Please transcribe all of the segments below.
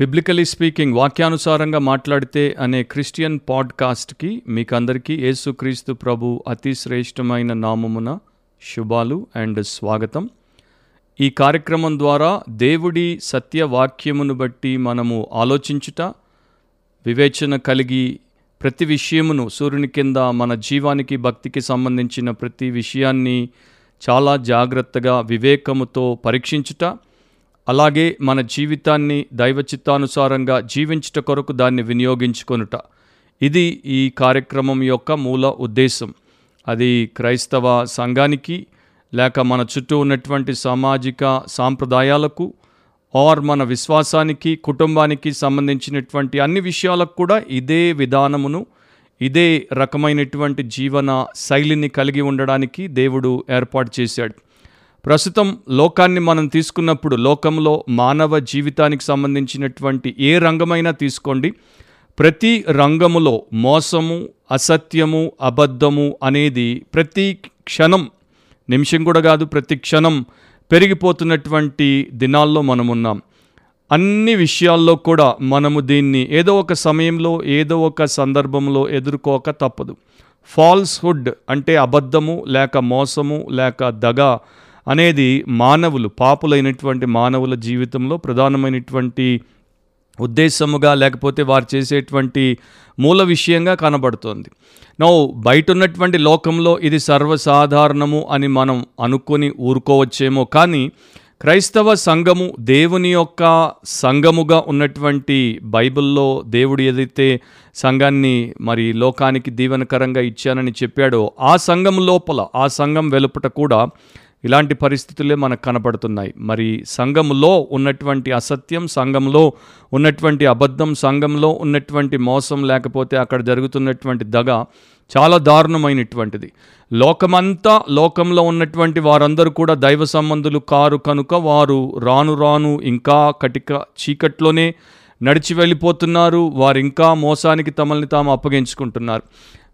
Biblically speaking వాక్యానుసారంగా మాట్లాడితే అనే క్రిస్టియన్ పాడ్కాస్ట్కి మీకందరికీ యేసుక్రీస్తు ప్రభు అతి శ్రేష్టమైన నామమున శుభాలు అండ్ స్వాగతం. ఈ కార్యక్రమం ద్వారా దేవుడి సత్యవాక్యమును బట్టి మనము ఆలోచించుట వివేచన కలిగి ప్రతి విషయమును సూర్యుని కింద మన జీవానికి భక్తికి సంబంధించిన ప్రతి విషయాన్ని చాలా జాగ్రత్తగా వివేకముతో పరీక్షించుట అలాగే మన జీవితాన్ని దైవ చిత్తానుసారంగా జీవించుట కొరకు దాన్ని వినియోగించుకొనుట. ఇది ఈ కార్యక్రమం యొక్క మూల ఉద్దేశం. అది క్రైస్తవ సంఘానికి లేక మన చుట్టూ ఉన్నటువంటి సామాజిక సాంప్రదాయాలకు ఆర్ మన విశ్వాసానికి కుటుంబానికి సంబంధించినటువంటి అన్ని విషయాలకు కూడా ఇదే విధానమును ఇదే రకమైనటువంటి జీవన శైలిని కలిగి ఉండడానికి దేవుడు ఏర్పాటు చేశాడు. ప్రస్తుతం లోకాన్ని మనం తీసుకున్నప్పుడు లోకంలో మానవ జీవితానికి సంబంధించినటువంటి ఏ రంగమైనా తీసుకోండి. ప్రతి రంగములో మోసము అసత్యము అబద్ధము అనేది ప్రతి క్షణం నిమిషం కూడా కాదు ప్రతి క్షణం పెరిగిపోతున్నటువంటి దినాల్లో మనం ఉన్నాం. అన్ని విషయాల్లో కూడా మనము దీన్ని ఏదో ఒక సమయంలో ఏదో ఒక సందర్భంలో ఎదుర్కోక తప్పదు. ఫాల్స్హుడ్ అంటే అబద్ధము లేక మోసము లేక దగ అనేది మానవులు పాపులైనటువంటి మానవుల జీవితంలో ప్రధానమైనటువంటి ఉద్దేశముగా లేకపోతే వారు చేసేటువంటి మూల విషయంగా కనబడుతోంది. నో బయట ఉన్నటువంటి లోకంలో ఇది సర్వసాధారణము అని మనం అనుకొని ఊరుకోవచ్చేమో కానీ క్రైస్తవ సంఘము దేవుని యొక్క సంఘముగా ఉన్నటువంటి బైబిల్లో దేవుడు ఏదైతే సంఘాన్ని మరి లోకానికి దీవెనకరంగా ఇచ్చానని చెప్పాడో ఆ సంఘం లోపల ఆ సంఘం వెలుపట కూడా ఇలాంటి పరిస్థితులే మనకు కనపడుతున్నాయి మరి సంఘంలో ఉన్నటువంటి అసత్యం సంఘంలో ఉన్నటువంటి అబద్ధం సంఘంలో ఉన్నటువంటి మోసం లేకపోతే అక్కడ జరుగుతున్నటువంటి దగ చాలా దారుణమైనటువంటిది. లోకమంతా లోకంలో ఉన్నటువంటి వారందరూ కూడా దైవ సంబంధులు కారు కనుక వారు రాను రాను ఇంకా కటిక చీకట్లోనే నడిచి వెళ్ళిపోతున్నారు. వారు ఇంకా మోసానికి తమల్ని తాము అప్పగించుకుంటున్నారు.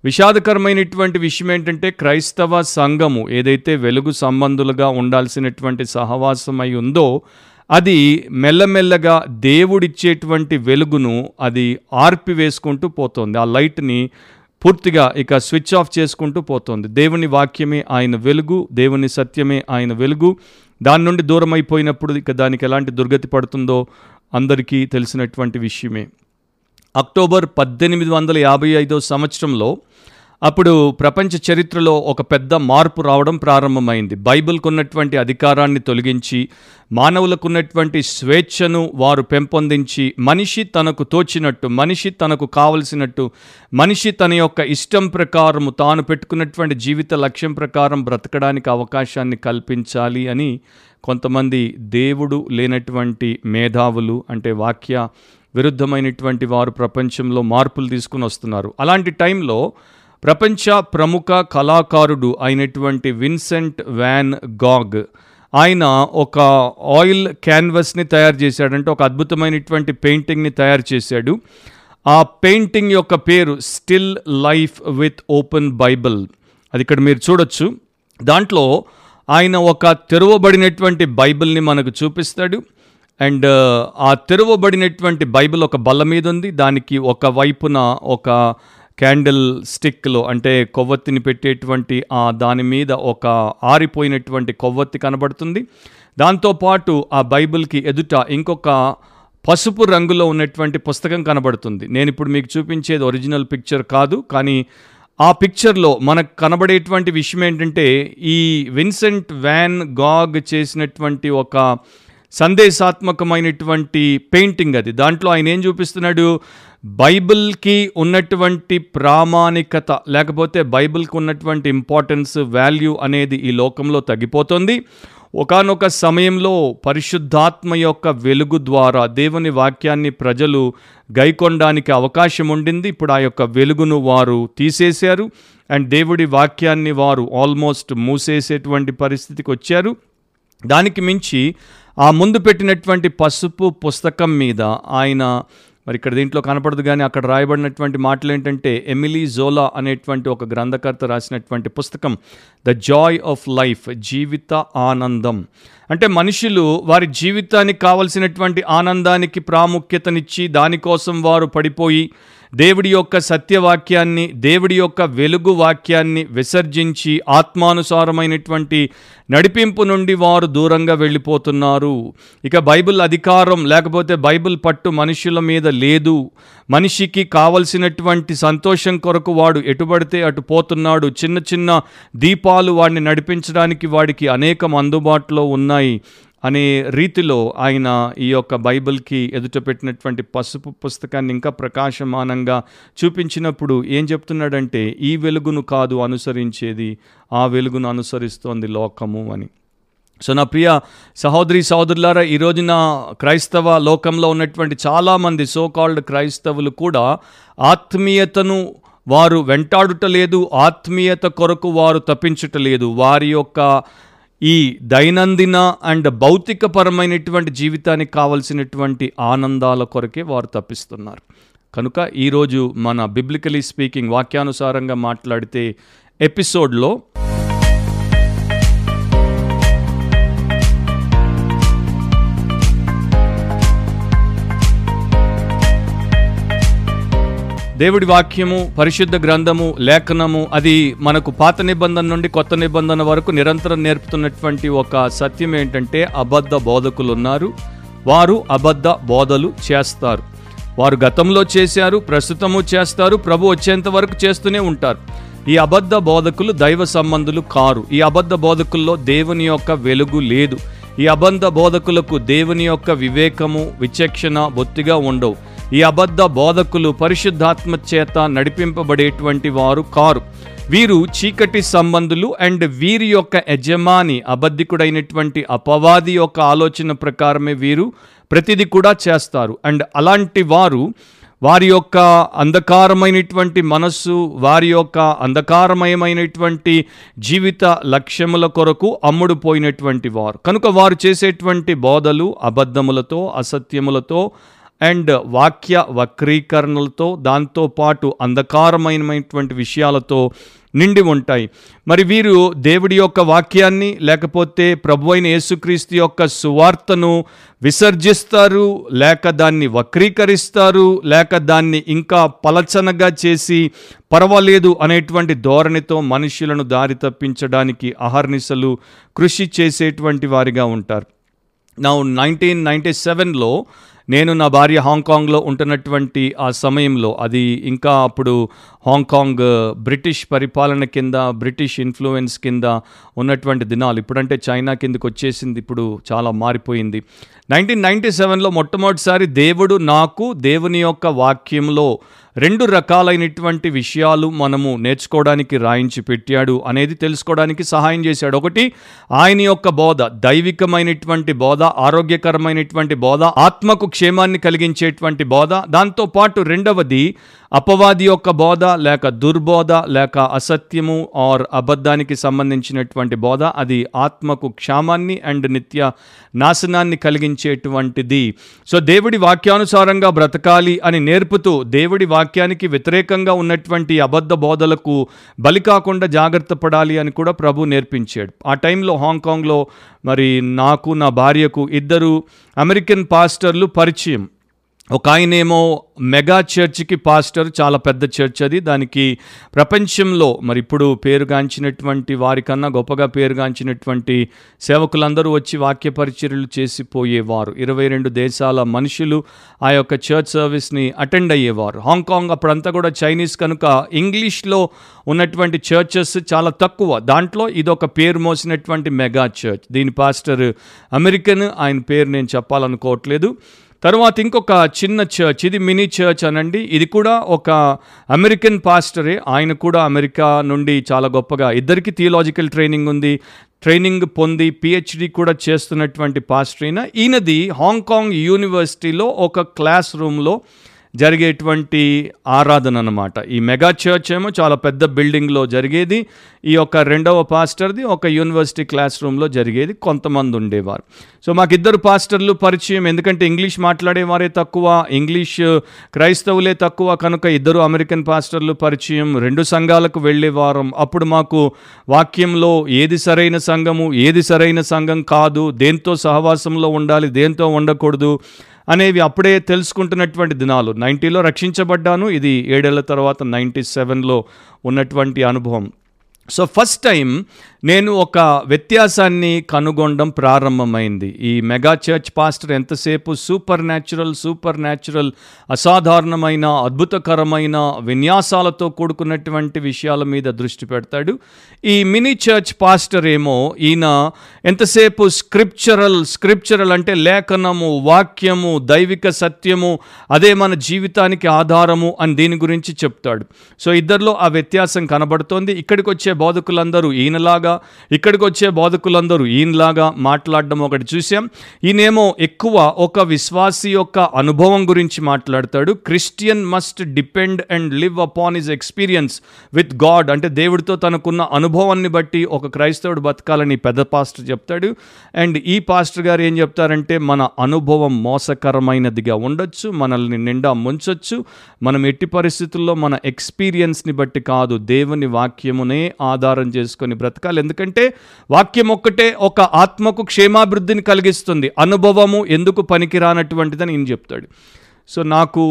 విషాదకరమైనటువంటి విషయం ఏంటంటే క్రైస్తవ సంఘము ఏదైతే వెలుగు సంబంధులుగా ఉండాల్సినటువంటి సహవాసమై ఉందో అది మెల్లమెల్లగా దేవుడిచ్చేటువంటి వెలుగును అది ఆర్పివేసుకుంటూ పోతుంది. ఆ లైట్ని పూర్తిగా ఇక స్విచ్ ఆఫ్ చేసుకుంటూ పోతుంది. దేవుని వాక్యమే ఆయన వెలుగు దేవుని సత్యమే ఆయన వెలుగు. దాని నుండి దూరం అయిపోయినప్పుడు ఇక దానికి ఎలాంటి దుర్గతి పడుతుందో అందరికీ తెలిసినటువంటి విషయమే. అక్టోబర్ పద్దెనిమిది వందల యాభై ఐదో సంవత్సరంలో అప్పుడు ప్రపంచ చరిత్రలో ఒక పెద్ద మార్పు రావడం ప్రారంభమైంది. బైబిల్కు ఉన్నటువంటి అధికారాన్ని తొలగించి మానవులకు ఉన్నటువంటి స్వేచ్ఛను వారు పెంపొందించి మనిషి తనకు తోచినట్టు మనిషి తనకు కావలసినట్టు మనిషి తన యొక్క ఇష్టం ప్రకారము తాను పెట్టుకున్నటువంటి జీవిత లక్ష్యం ప్రకారం బ్రతకడానికి అవకాశాన్ని కల్పించాలి అని కొంతమంది దేవుడు లేనటువంటి మేధావులు అంటే వాక్య విరుద్ధమైనటువంటి వారు ప్రపంచంలో మార్పులు తీసుకుని వస్తున్నారు. అలాంటి టైంలో ప్రపంచ ప్రముఖ కళాకారుడు అయినటువంటి విన్సెంట్ వ్యాన్ గాగ్. ఆయన ఒక ఆయిల్ క్యాన్వస్ని తయారు చేశాడంటే ఒక అద్భుతమైనటువంటి పెయింటింగ్ని తయారు చేశాడు. ఆ పెయింటింగ్ యొక్క పేరు still life with open Bible. అది ఇక్కడ మీరు చూడొచ్చు. దాంట్లో ఆయన ఒక తెరవబడినటువంటి బైబిల్ని మనకు చూపిస్తాడు. అండ్ ఆ తెరవబడినటువంటి బైబిల్ ఒక బల్ల మీద ఉంది దానికి ఒక వైపున ఒక క్యాండిల్ స్టిక్లో అంటే కొవ్వొత్తిని పెట్టేటువంటి ఆ దాని మీద ఒక ఆరిపోయినటువంటి కొవ్వొత్తి కనబడుతుంది. దాంతోపాటు ఆ బైబిల్కి ఎదుట ఇంకొక పసుపు రంగులో ఉన్నటువంటి పుస్తకం కనబడుతుంది. నేను ఇప్పుడు మీకు చూపించేది ఒరిజినల్ పిక్చర్ కాదు కానీ ఆ పిక్చర్లో మనకు కనబడేటువంటి విషయం ఏంటంటే ఈ విన్సెంట్ వ్యాన్ గాగ్ చేసినటువంటి ఒక సందేశాత్మకమైనటువంటి పెయింటింగ్ అది. దాంట్లో ఆయన ఏం చూపిస్తున్నాడు? బైబిల్కి ఉన్నటువంటి ప్రామాణికత లేకపోతే బైబిల్కి ఉన్నటువంటి ఇంపార్టెన్స్ వాల్యూ అనేది ఈ లోకంలో తగ్గిపోతుంది. ఒకనొక సమయంలో పరిశుద్ధాత్మ యొక్క వెలుగు ద్వారా దేవుని వాక్యాన్ని ప్రజలు గైకొనడానికి అవకాశం ఉండింది. ఇప్పుడు ఆ యొక్క వెలుగును వారు తీసేశారు. అండ్ దేవుడి వాక్యాన్ని వారు ఆల్మోస్ట్ మూసేసేటువంటి పరిస్థితికి వచ్చారు. దానికి మించి ఆ ముందు పెట్టినటువంటి పసుపు పుస్తకం మీద ఆయన మరి ఇక్కడ దీంట్లో కనపడదు కానీ అక్కడ రాయబడినటువంటి మాటలు ఏంటంటే ఎమిలీ జోలా అనేటువంటి ఒక గ్రంథకర్త రాసినటువంటి పుస్తకం ద జాయ్ ఆఫ్ లైఫ్ జీవిత ఆనందం. అంటే మనుషులు వారి జీవితానికి కావలసినటువంటి ఆనందానికి ప్రాముఖ్యతనిచ్చి దానికోసం వారు పడిపోయి దేవుడి యొక్క సత్యవాక్యాన్ని దేవుడి యొక్క వెలుగు వాక్యాన్ని విసర్జించి ఆత్మానుసారమైనటువంటి నడిపింపు నుండి వారు దూరంగా వెళ్ళిపోతున్నారు. ఇక బైబిల్ అధికారం లేకపోతే బైబిల్ పట్టు మనుషుల మీద లేదు. మనిషికి కావలసినటువంటి సంతోషం కొరకు వాడు ఎటుబడితే అటు పోతున్నాడు. చిన్న చిన్న దీపాలు వాడిని నడిపించడానికి వాడికి అనేకం అందుబాటులో ఉన్నాయి. అనే రీతిలో ఆయన ఈ యొక్క బైబిల్కి ఎదుట పెట్టినటువంటి పసుపు పుస్తకాన్ని ఇంకా ప్రకాశమానంగా చూపించినప్పుడు ఏం చెప్తున్నాడంటే ఈ వెలుగును కాదు అనుసరించేది ఆ వెలుగును అనుసరిస్తోంది లోకము అని. సో నా ప్రియ సహోదరి సహోదరులారా ఈ రోజున క్రైస్తవ లోకంలో ఉన్నటువంటి చాలామంది సో కాల్డ్ క్రైస్తవులు కూడా ఆత్మీయతను వారు వెంటాడుటలేదు ఆత్మీయత కొరకు వారు తప్పించుట లేదు. వారి యొక్క ఈ దైనందిన అండ్ భౌతికపరమైనటువంటి జీవితానికి కావలసినటువంటి ఆనందాల కొరకే వారు తప్పిస్తున్నారు. కనుక ఈరోజు మన బిబ్లికలీ స్పీకింగ్ వాక్యానుసారంగా మాట్లాడితే ఎపిసోడ్లో దేవుడి వాక్యము పరిశుద్ధ గ్రంథము లేఖనము అది మనకు పాత నిబంధన నుండి కొత్త నిబంధన వరకు నిరంతరం నేర్పుతున్నటువంటి ఒక సత్యం ఏంటంటే అబద్ధ బోధకులు ఉన్నారు వారు అబద్ధ బోధలు చేస్తారు. వారు గతంలో చేశారు ప్రస్తుతము చేస్తారు ప్రభు వచ్చేంత వరకు చేస్తూనే ఉంటారు. ఈ అబద్ధ బోధకులు దైవ సంబంధులు కారు. ఈ అబద్ధ బోధకుల్లో దేవుని యొక్క వెలుగు లేదు. ఈ అబద్ధ బోధకులకు దేవుని యొక్క వివేకము విచక్షణ బొత్తిగా ఉండవు. ఈ అబద్ధ బోధకులు పరిశుద్ధాత్మ చేత నడిపింపబడేటువంటి వారు కారు. వీరు చీకటి సంబంధులు అండ్ వీరి యొక్క యజమాని అబద్ధికుడైనటువంటి అపవాది యొక్క ఆలోచన ప్రకారమే వీరు ప్రతిదీ కూడా చేస్తారు. అండ్ అలాంటి వారు వారి యొక్క అంధకారమైనటువంటి మనస్సు వారి యొక్క అంధకారమయమైనటువంటి జీవిత లక్ష్యముల కొరకు అమ్ముడుపోయినటువంటి వారు. కనుక వారు చేసేటువంటి బోధలు అబద్ధములతో అసత్యములతో అండ్ వాక్య వక్రీకరణలతో దాంతోపాటు అంధకారమైనటువంటి విషయాలతో నిండి ఉంటాయి. మరి వీరు దేవుడి యొక్క వాక్యాన్ని లేకపోతే ప్రభు అయిన యేసుక్రీస్తు యొక్క సువార్తను విసర్జిస్తారు లేక దాన్ని వక్రీకరిస్తారు లేక దాన్ని ఇంకా పలచనగా చేసి పర్వాలేదు అనేటువంటి ధోరణితో మనుషులను దారి తప్పించడానికి అహర్నిశలు కృషి చేసేటువంటి వారిగా ఉంటారు. నా నైన్టీన్ నైంటీ సెవెన్లో నేను నా భార్య హాంకాంగ్లో ఉంటున్నటువంటి ఆ సమయంలో అది ఇంకా అప్పుడు హాంకాంగ్ బ్రిటిష్ పరిపాలన కింద బ్రిటిష్ ఇన్ఫ్లుయెన్స్ కింద ఉన్నటువంటి దినాలు ఇప్పుడంటే చైనా కిందకు వచ్చేసింది ఇప్పుడు చాలా మారిపోయింది. నైన్టీన్ నైంటీ సెవెన్లో మొట్టమొదటిసారి దేవుడు నాకు దేవుని యొక్క వాక్యంలో రెండు రకాలైనటువంటి విషయాలు మనము నేర్చుకోవడానికి రాయించి పెట్టాడు అనేది తెలుసుకోవడానికి సహాయం చేశాడు. ఒకటి ఆయన యొక్క బోధ దైవికమైనటువంటి బోధ ఆరోగ్యకరమైనటువంటి బోధ ఆత్మకు క్షేమాన్ని కలిగించేటువంటి బోధ. దాంతోపాటు రెండవది అపవాది యొక్క బోధ లేక దుర్బోధ లేక అసత్యము ఆర్ అబద్ధానికి సంబంధించినటువంటి బోధ అది ఆత్మకు క్షామాన్ని అండ్ నిత్య నాశనాన్ని కలిగించేటువంటిది. సో దేవుడి వాక్యానుసారంగా బ్రతకాలి అని నేర్పుతూ దేవుడి వాక్యానికి వ్యతిరేకంగా ఉన్నటువంటి అబద్ధ బోధలకు బలి కాకుండా జాగ్రత్త పడాలి అని కూడా ప్రభు నేర్పించాడు. ఆ టైంలో హాంకాంగ్లో మరి నాకు నా భార్యకు ఇద్దరు అమెరికన్ పాస్టర్లు పరిచయం. ఒక ఆయనేమో మెగా చర్చ్కి పాస్టర్ చాలా పెద్ద చర్చ్ అది. దానికి ప్రపంచంలో మరి ఇప్పుడు పేరుగాంచినటువంటి వారికన్నా గొప్పగా పేరుగాంచినటువంటి సేవకులందరూ వచ్చి వాక్య పరిచర్యలు చేసిపోయేవారు. ఇరవై రెండు దేశాల మనుషులు ఆ యొక్క చర్చ్ సర్వీస్ని అటెండ్ అయ్యేవారు. హాంకాంగ్ అప్పుడంతా కూడా చైనీస్ కనుక ఇంగ్లీష్లో ఉన్నటువంటి చర్చెస్ చాలా తక్కువ. దాంట్లో ఇదొక పేరు మోసినటువంటి మెగా చర్చ్. దీని పాస్టర్ అమెరికన్ ఆయన పేరు నేను చెప్పాలనుకోవట్లేదు. తర్వాత ఇంకొక చిన్న చర్చ్ ఇది మినీ చర్చ్ అనండి. ఇది కూడా ఒక అమెరికన్ పాస్టరే. ఆయన కూడా అమెరికా నుండి చాలా గొప్పగా ఇద్దరికి థియలాజికల్ ట్రైనింగ్ ఉంది. ట్రైనింగ్ పొంది పిహెచ్డి కూడా చేస్తున్నటువంటి పాస్టర్ అయిన ఈయనది హాంకాంగ్ యూనివర్సిటీలో ఒక క్లాస్ రూమ్లో జరిగేటువంటి ఆరాధన అనమాట ఈ మెగా చర్చ్ ఏమో చాలా పెద్ద బిల్డింగ్లో జరిగేది. ఈ యొక్క రెండవ పాస్టర్ది ఒక యూనివర్సిటీ క్లాస్ రూమ్లో జరిగేది. కొంతమంది ఉండేవారు. సో మాకు ఇద్దరు పాస్టర్లు పరిచయం. ఎందుకంటే ఇంగ్లీష్ మాట్లాడేవారే తక్కువ ఇంగ్లీష్ క్రైస్తవులే తక్కువ. కనుక ఇద్దరు అమెరికన్ పాస్టర్లు పరిచయం. రెండు సంఘాలకు వెళ్ళేవారం అప్పుడు మాకు వాక్యంలో ఏది సరైన సంఘము ఏది సరైన సంఘం కాదు. దేంతో సహవాసంలో ఉండాలి దేంతో ఉండకూడదు. అనేవి అప్పుడే తెలుసుకుంటున్నటువంటి దినాలు. నైంటీలో రక్షించబడ్డాను. ఇది ఏడేళ్ళ తర్వాత నైంటీ సెవెన్లో ఉన్నటువంటి అనుభవం. సో ఫస్ట్ టైం నేను ఒక వ్యత్యాసాన్ని కనుగొనడం ప్రారంభమైంది. ఈ మెగా చర్చ్ పాస్టర్ ఎంతసేపు సూపర్ న్యాచురల్ సూపర్ న్యాచురల్ అసాధారణమైన అద్భుతకరమైన విన్యాసాలతో కూడుకున్నటువంటి విషయాల మీద దృష్టి పెడతాడు. ఈ మినీ చర్చ్ పాస్టర్ ఏమో ఈయన ఎంతసేపు స్క్రిప్చరల్ స్క్రిప్చరల్ అంటే లేఖనము వాక్యము దైవిక సత్యము అదే మన జీవితానికి ఆధారము అని దీని గురించి చెప్తాడు. సో ఇద్దరిలో ఆ వ్యత్యాసం కనబడుతోంది. ఇక్కడికి వచ్చే బోధకులందరూ ఈయనలాగా ఇక్కడికి వచ్చే బోధకులందరూ ఈయనలాగా మాట్లాడడం ఒకటి చూసాం ఈయనేమో ఎక్కువ ఒక విశ్వాసి యొక్క అనుభవం గురించి మాట్లాడతాడు. Christian must depend and live upon his experience with God. అంటే దేవుడితో తనకున్న అనుభవాన్ని బట్టి ఒక క్రైస్తవుడు బతకాలని పెద్ద పాస్టర్ చెప్తాడు. అండ్ ఈ పాస్టర్ గారు ఏం చెప్తారంటే మన అనుభవం మోసకరమైనదిగా ఉండొచ్చు మనల్ని నిండా ముంచొచ్చు. మనం ఎట్టి పరిస్థితుల్లో మన ఎక్స్పీరియన్స్ని బట్టి కాదు దేవుని వాక్యమునే ఆధారం చేసుకొని బ్రతకాలి. ఎందుకంటే వాక్యం ఒక్కటే ఒక ఆత్మకు క్షేమాభివృద్ధిని కలిగిస్తుంది. అనుభవము ఎందుకు పనికిరానటువంటిదని ఈయన చెప్తాడు. సో నాకు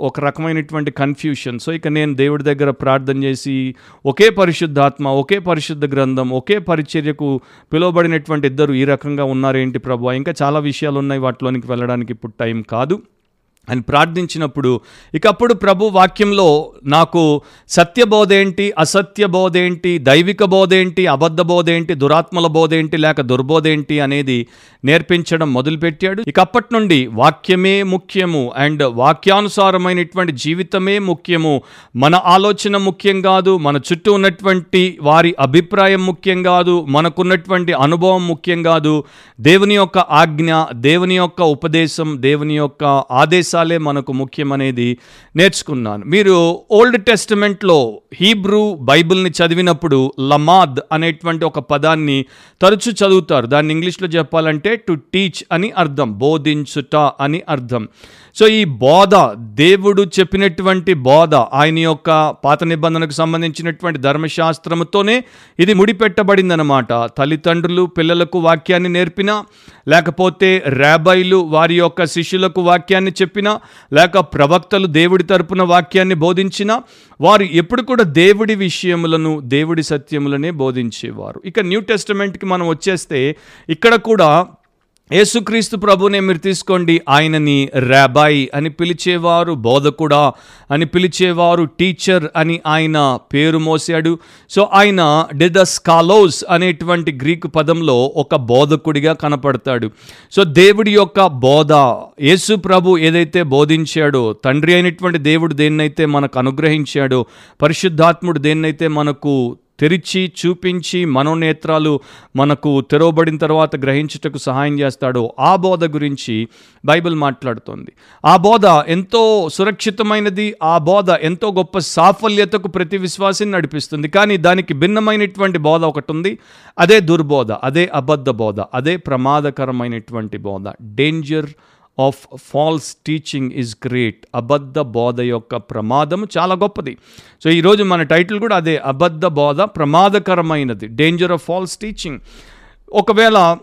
ఒక రకమైనటువంటి కన్ఫ్యూషన్ సో ఇక నేను దేవుడి దగ్గర ప్రార్థన చేసి ఒకే పరిశుద్ధాత్మ ఒకే పరిశుద్ధ గ్రంథం ఒకే పరిచర్యకు పిలువబడినటువంటి ఇద్దరు ఈ రకంగా ఉన్నారేంటి ప్రభు? ఇంకా చాలా విషయాలు ఉన్నాయి వాటిలోనికి వెళ్ళడానికి ఇప్పుడు టైం కాదు. అని ప్రార్థించినప్పుడు ఇకప్పుడు ప్రభు వాక్యంలో నాకు సత్యబోధ ఏంటి అసత్య బోధ ఏంటి దైవిక బోధ ఏంటి అబద్ధ బోధ ఏంటి దురాత్మల బోధ ఏంటి లేక దుర్బోధ ఏంటి అనేది నేర్పించడం మొదలుపెట్టాడు. ఇక అప్పటి నుండి వాక్యమే ముఖ్యము అండ్ వాక్యానుసారమైనటువంటి జీవితమే ముఖ్యము. మన ఆలోచన ముఖ్యం కాదు మన చుట్టూ ఉన్నటువంటి వారి అభిప్రాయం ముఖ్యం కాదు మనకున్నటువంటి అనుభవం ముఖ్యం కాదు. దేవుని యొక్క ఆజ్ఞ దేవుని యొక్క ఉపదేశం దేవుని యొక్క ఆదేశం ఆదేశాలే మనకు ముఖ్యమనేది నేర్చుకున్నాను. మీరు ఓల్డ్ టెస్టిమెంట్లో హీబ్రూ బైబిల్ని చదివినప్పుడు లమాద్ అనేటువంటి ఒక పదాన్ని తరచు చదువుతారు. దాన్ని ఇంగ్లీష్లో చెప్పాలంటే టు టీచ్ అని అర్థం బోధించుట అని అర్థం. సో ఈ బోధ దేవుడు చెప్పినటువంటి బోధ ఆయన యొక్క పాత నిబంధనకు సంబంధించినటువంటి ధర్మశాస్త్రముతోనే ఇది ముడిపెట్టబడిందనమాట తల్లిదండ్రులు పిల్లలకు వాక్యాన్ని నేర్పినా లేకపోతే ర్యాబైలు వారి యొక్క శిష్యులకు వాక్యాన్ని చెప్పినా లేక ప్రవక్తలు దేవుడి తరపున వాక్యాన్ని బోధించినా వారు ఎప్పుడు కూడా దేవుడి విషయములను దేవుడి సత్యములనే బోధించేవారు. ఇక న్యూ టెస్టమెంట్కి మనం వచ్చేస్తే ఇక్కడ కూడా యేసుక్రీస్తు ప్రభునే మీరు తీసుకోండి ఆయనని రాబాయి అని పిలిచేవారు బోధకుడా అని పిలిచేవారు టీచర్ అని ఆయన పేరు మోసాడు. సో ఆయన డిదస్కాలోస్ అనేటువంటి గ్రీకు పదంలో ఒక బోధకుడిగా కనపడతాడు. సో దేవుడి యొక్క బోధ యేసు ప్రభు ఏదైతే బోధించాడో తండ్రి అయినటువంటి దేవుడు దేన్నైతే మనకు అనుగ్రహించాడో పరిశుద్ధాత్ముడు దేన్నైతే మనకు తెరిచి చూపించి మనోనేత్రాలు మనకు తెరవబడిన తర్వాత గ్రహించుటకు సహాయం చేస్తాడో ఆ బోధ గురించి బైబిల్ మాట్లాడుతోంది. ఆ బోధ ఎంతో సురక్షితమైనది ఆ బోధ ఎంతో గొప్ప సాఫల్యతకు ప్రతి విశ్వాసిని నడిపిస్తుంది. కానీ దానికి భిన్నమైనటువంటి బోధ ఒకటి ఉంది అదే దుర్బోధ అదే అబద్ధ బోధ అదే ప్రమాదకరమైనటువంటి బోధ. Danger of false teaching is great. అబద్ధ బోధ యొక్క ప్రమాదము చాలా గొప్పది. సో ఈరోజు మన టైటిల్ కూడా అదే అబద్ధ బోధ ప్రమాదకరమైనది. డేంజర్ ఆఫ్ ఫాల్స్ టీచింగ్ ఒకవేళ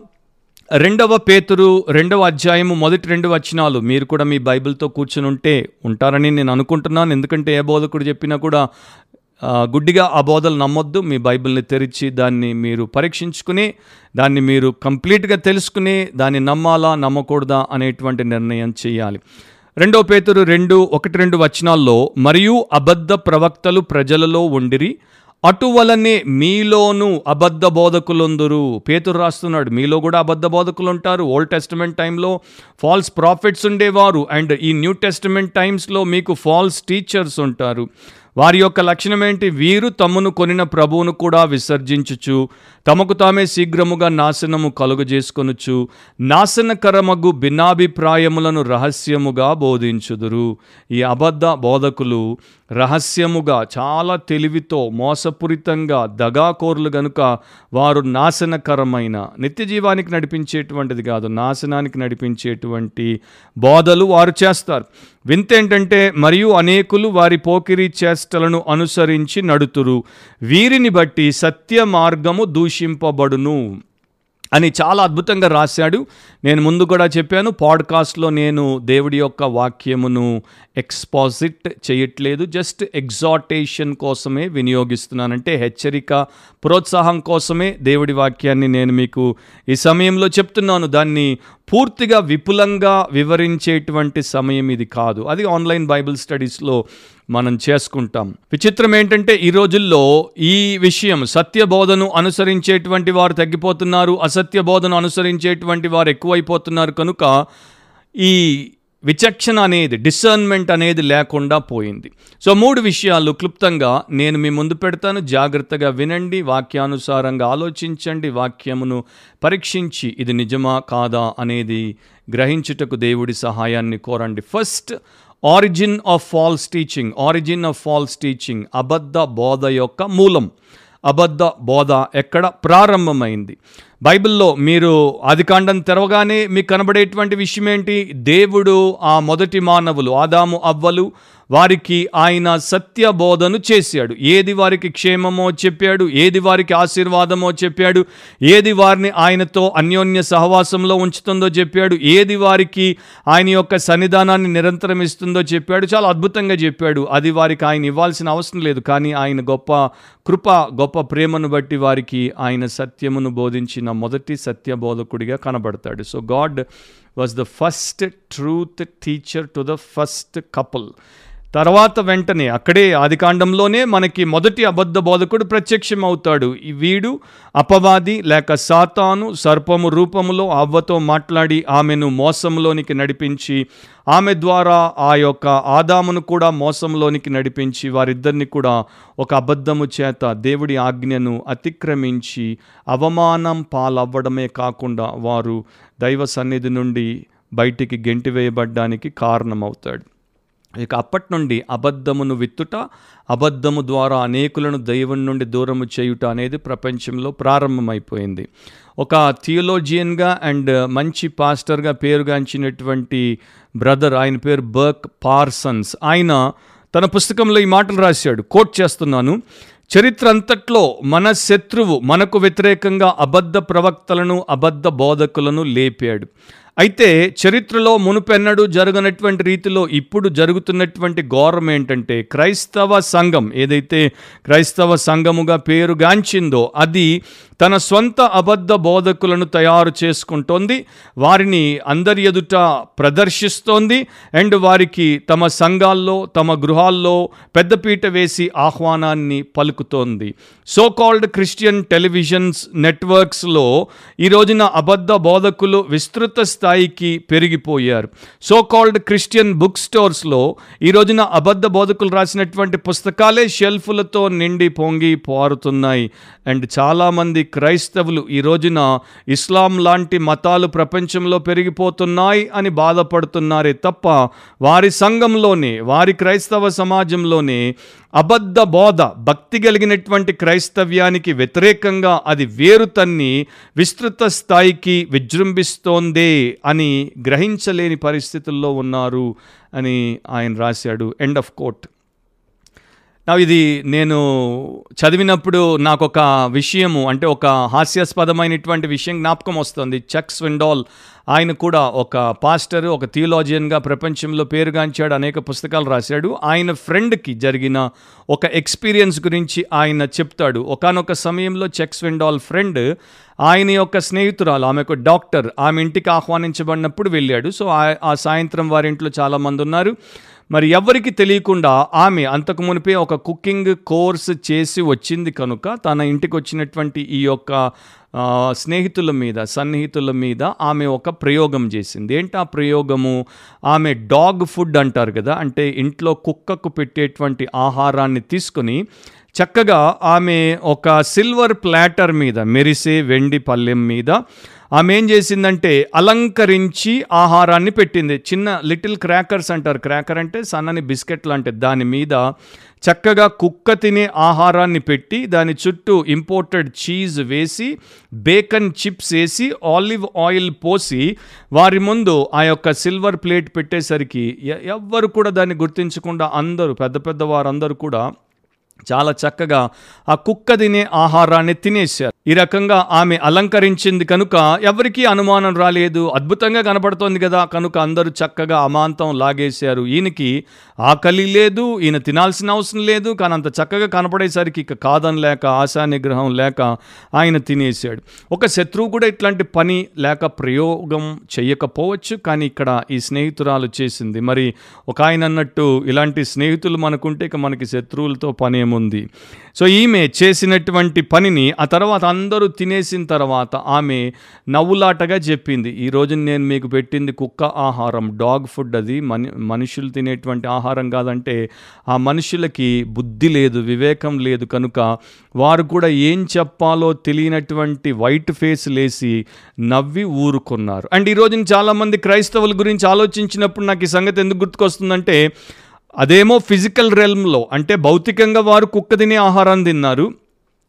రెండవ పేతురు రెండవ అధ్యాయము మొదటి రెండు వచనాలు మీరు కూడా మీ బైబిల్తో కూర్చుని ఉంటే ఉంటారని నేను అనుకుంటున్నాను. ఎందుకంటే ఏ బోధకుడు చెప్పినా కూడా గుడ్డిగా ఆ బోధలు నమ్మొద్దు. మీ బైబిల్ని తెరిచి దాన్ని మీరు పరీక్షించుకుని దాన్ని మీరు కంప్లీట్గా తెలుసుకుని దాన్ని నమ్మాలా నమ్మకూడదా అనేటువంటి నిర్ణయం చేయాలి. రెండో పేతురు రెండు ఒకటి రెండు వచనాల్లో మరియు అబద్ధ ప్రవక్తలు ప్రజలలో ఉండిరి అటువలనే మీలోను అబద్ధ బోధకులుందురు. పేతురు రాస్తున్నాడు మీలో కూడా అబద్ధ బోధకులు ఉంటారు ఓల్డ్ టెస్టిమెంట్ టైంలో ఫాల్స్ ప్రాఫిట్స్ ఉండేవారు అండ్ ఈ న్యూ టెస్టమెంట్ టైమ్స్లో మీకు ఫాల్స్ టీచర్స్ ఉంటారు. వారి యొక్క లక్షణం ఏంటి వీరు తమ్మును కొనిన ప్రభువును కూడా విసర్జించుచు తమకు తామే శీఘ్రముగా నాశనము కలుగజేసుకొనుచు నాశనకరమగు భిన్నాభిప్రాయములను రహస్యముగా బోధించుదురు. ఈ అబద్ధ బోధకులు రహస్యముగా చాలా తెలివితో మోసపూరితంగా దగాకోరులు గనుక వారు నాశనకరమైన నిత్య జీవానికి నడిపించేటువంటిది కాదు నాశనానికి నడిపించేటువంటి బోధలు వారు చేస్తారు. వింత ఏంటంటే మరియు అనేకులు వారి పోకిరి చేష్టలను అనుసరించి నడుతురు. వీరిని బట్టి సత్య మార్గము దూషింపబడును అని చాలా అద్భుతంగా రాశాడు. నేను ముందు కూడా చెప్పాను పాడ్కాస్ట్లో నేను దేవుడి యొక్క వాక్యమును ఎక్స్పాజిట్ చేయట్లేదు జస్ట్ ఎగ్జాటేషన్ కోసమే వినియోగిస్తున్నానంటే హెచ్చరిక ప్రోత్సాహం కోసమే దేవుడి వాక్యాన్ని నేను మీకు ఈ సమయంలో చెప్తున్నాను. దాన్ని పూర్తిగా విపులంగా వివరించేటువంటి సమయం ఇది కాదు. అది ఆన్లైన్ బైబిల్ స్టడీస్లో మనం చేసుకుంటాం. విచిత్రం ఏంటంటే ఈ రోజుల్లో ఈ విషయం సత్య బోధను అనుసరించేటువంటి వారు తగ్గిపోతున్నారు అసత్య బోధను అనుసరించేటువంటి వారు ఎక్కువైపోతున్నారు. కనుక ఈ విచక్షణ అనేది డిసర్న్మెంట్ అనేది లేకుండా పోయింది. సో మూడు విషయాలు క్లుప్తంగా నేను మీ ముందు పెడతాను. జాగ్రత్తగా వినండి వాక్యానుసారంగా ఆలోచించండి వాక్యమును పరీక్షించి ఇది నిజమా కాదా అనేది గ్రహించుటకు దేవుడి సహాయాన్ని కోరండి. First origin of false teaching origin of false teaching అబద్ధ బోధ యొక్క మూలం. అబద్ధ బోధ ఎక్కడ ప్రారంభమైంది? బైబిల్లో మీరు ఆదికాండం తెరవగానే మీకు కనబడేటువంటి విషయం ఏంటి దేవుడు ఆ మొదటి మానవులు ఆదాము అవ్వలు వారికి ఆయన సత్య బోధను చేశాడు. ఏది వారికి క్షేమమో చెప్పాడు ఏది వారికి ఆశీర్వాదమో చెప్పాడు ఏది వారిని ఆయనతో అన్యోన్య సహవాసంలో ఉంచుతుందో చెప్పాడు ఏది వారికి ఆయన యొక్క సన్నిధానాన్ని నిరంతరం ఇస్తుందో చెప్పాడు చాలా అద్భుతంగా చెప్పాడు. అది వారికి ఆయన ఇవ్వాల్సిన అవసరం లేదు కానీ ఆయన గొప్ప కృప గొప్ప ప్రేమను బట్టి వారికి ఆయన సత్యమును బోధించిన మొదటి సత్య బోధకుడిగా కనబడతాడు. So God was the first truth teacher to the first couple తర్వాత వెంటనే అక్కడే ఆదికాండంలోనే మనకి మొదటి అబద్ధ బోధకుడు ప్రత్యక్షం అవుతాడు ఈ వీడు అపవాది లేక సాతాను సర్పము రూపములో అవ్వతో మాట్లాడి ఆమెను మోసంలోనికి నడిపించి ఆమె ద్వారా ఆ యొక్క ఆదామును కూడా మోసంలోనికి నడిపించి వారిద్దరిని కూడా ఒక అబద్ధము చేత దేవుడి ఆజ్ఞను అతిక్రమించి అవమానం పాలవ్వడమే కాకుండా వారు దైవ సన్నిధి నుండి బయటికి గెంటివేయబడ్డానికి కారణమవుతాడు. ఇక అప్పటి నుండి అబద్ధమును విత్తుట అబద్ధము ద్వారా అనేకులను దైవం నుండి దూరము చేయుట అనేది ప్రపంచంలో ప్రారంభమైపోయింది. ఒక థియోలోజియన్గా అండ్ మంచి పాస్టర్గా పేరుగాంచినటువంటి బ్రదర్ ఆయన పేరు బర్క్ పార్సన్స్. ఆయన తన పుస్తకంలో ఈ మాటలు రాశాడు కోట్ చేస్తున్నాను చరిత్ర అంతట్లో మన శత్రువు మనకు వ్యతిరేకంగా అబద్ధ ప్రవక్తలను అబద్ధ బోధకులను లేపాడు. అయితే చరిత్రలో మునుపెన్నడూ జరగనటువంటి రీతిలో ఇప్పుడు జరుగుతున్నటువంటి ఘోరం ఏంటంటే క్రైస్తవ సంఘం ఏదైతే క్రైస్తవ సంఘముగా పేరుగాంచిందో అది తన సొంత అబద్ధ బోధకులను తయారు చేసుకుంటోంది. వారిని అందరి ఎదుట ప్రదర్శిస్తోంది. అండ్ వారికి తమ సంఘాల్లో తమ గృహాల్లో పెద్దపీట వేసి ఆహ్వానాన్ని పలుకుతోంది. సో కాల్డ్ క్రిస్టియన్ టెలివిజన్స్ నెట్వర్క్స్లో ఈ రోజున అబద్ధ బోధకులు విస్తృత స్థాయికి పెరిగిపోయారు. సో కాల్డ్ క్రిస్టియన్ బుక్ స్టోర్స్లో ఈ రోజున అబద్ధ బోధకులు రాసినటువంటి పుస్తకాలే షెల్ఫులతో నిండి పొంగి పారుతున్నాయి. అండ్ చాలామంది క్రైస్తవులు ఈ రోజున ఇస్లాం లాంటి మతాలు ప్రపంచంలో పెరిగిపోతున్నాయి అని బాధపడుతున్నారే తప్ప వారి సంఘంలోనే వారి క్రైస్తవ సమాజంలోనే అబద్ధ బోధ భక్తి కలిగినటువంటి క్రైస్తవ్యానికి వ్యతిరేకంగా అది వేరు తన్ని విస్తృత స్థాయికి విజృంభిస్తోందే అని గ్రహించలేని పరిస్థితుల్లో ఉన్నారు అని ఆయన రాశాడు. ఎండ్ ఆఫ్ కోట్ నా ఇది నేను చదివినప్పుడు నాకు ఒక విషయము అంటే ఒక హాస్యాస్పదమైనటువంటి విషయం జ్ఞాపకం వస్తుంది. చక్ స్విండాల్ ఆయన కూడా ఒక పాస్టర్ ఒక థియోలాజియన్గా ప్రపంచంలో పేరుగాంచాడు అనేక పుస్తకాలు రాశాడు. ఆయన ఫ్రెండ్కి జరిగిన ఒక ఎక్స్పీరియన్స్ గురించి ఆయన చెప్తాడు. ఒకనొక సమయంలో చెక్ స్విండాల్ ఫ్రెండ్ ఆయన యొక్క స్నేహితురాలు ఆమె ఒక డాక్టర్ ఆమె ఇంటికి ఆహ్వానించబడినప్పుడు వెళ్ళాడు. సో ఆ సాయంత్రం వారింట్లో చాలామంది ఉన్నారు. మరి ఎవరికి తెలియకుండా ఆమె అంతకు మునిపే ఒక కుకింగ్ కోర్స్ చేసి వచ్చింది కనుక తన ఇంటికి వచ్చినటువంటి ఈ యొక్క స్నేహితుల మీద సన్నిహితుల మీద ఆమె ఒక ప్రయోగం చేసింది. ఏంటి ఆ ప్రయోగము? ఆమె డాగ్ ఫుడ్ అంటారు కదా అంటే ఇంట్లో కుక్కకు పెట్టేటువంటి ఆహారాన్ని తీసుకొని చక్కగా ఆమె ఒక సిల్వర్ ప్లాటర్ మీద మెరిసే వెండి పల్లెం మీద ఆమె ఏం చేసిందంటే అలంకరించి ఆహారాన్ని పెట్టింది. చిన్న లిటిల్ క్రాకర్స్ అంటారు. క్రాకర్ అంటే సన్నని బిస్కెట్ లాంటి దాని మీద చక్కగా కుక్క తినే ఆహారాన్ని పెట్టి దాని చుట్టూ ఇంపోర్టెడ్ చీజ్ వేసి బేకన్ చిప్స్ వేసి ఆలివ్ ఆయిల్ పోసి వారి ముందు ఆ యొక్క సిల్వర్ ప్లేట్ పెట్టేసరికి ఎ- ఎవ్వరు కూడా దాన్ని గుర్తించకుండా అందరూ పెద్ద పెద్ద వారందరూ కూడా చాలా చక్కగా ఆ కుక్క తినే ఆహారాన్ని తినేశారు. ఈ రకంగా ఆమె అలంకరించింది కనుక ఎవరికీ అనుమానం రాలేదు. అద్భుతంగా కనపడుతోంది కదా. కనుక అందరూ చక్కగా అమాంతం లాగేశారు. ఈయనకి ఆకలి లేదు ఈయన తినాల్సిన అవసరం లేదు కానీ అంత చక్కగా కనపడేసరికి ఇక కాదని లేక ఆశా నిగ్రహం లేక ఆయన తినేసాడు ఒక శత్రువు కూడా ఇట్లాంటి పని లేక ప్రయోగం చేయకపోవచ్చు కానీ ఇక్కడ ఈ స్నేహితురాలు చేసింది. మరి ఒక ఆయన అన్నట్టు ఇలాంటి స్నేహితులు మనకుంటే ఇక మనకి శత్రువులతో పనేముంది? సో ఈమె చేసినటువంటి పనిని ఆ తర్వాత అందరూ తినేసిన తర్వాత ఆమె నవ్వులాటగా చెప్పింది ఈ నేను మీకు పెట్టింది కుక్క ఆహారం డాగ్ ఫుడ్ అది. మని మనుషులు తినేటువంటి ఆహారం కాదంటే ఆ మనుషులకి బుద్ధి లేదు వివేకం లేదు. కనుక వారు కూడా ఏం చెప్పాలో తెలియనటువంటి వైట్ ఫేస్ లేసి నవ్వి ఊరుకున్నారు. అండ్ ఈరోజు చాలామంది క్రైస్తవుల గురించి ఆలోచించినప్పుడు నాకు ఈ సంగతి ఎందుకు గుర్తుకొస్తుందంటే అదేమో ఫిజికల్ రెల్మ్లో అంటే భౌతికంగా వారు కుక్క తినే ఆహారం తిన్నారు.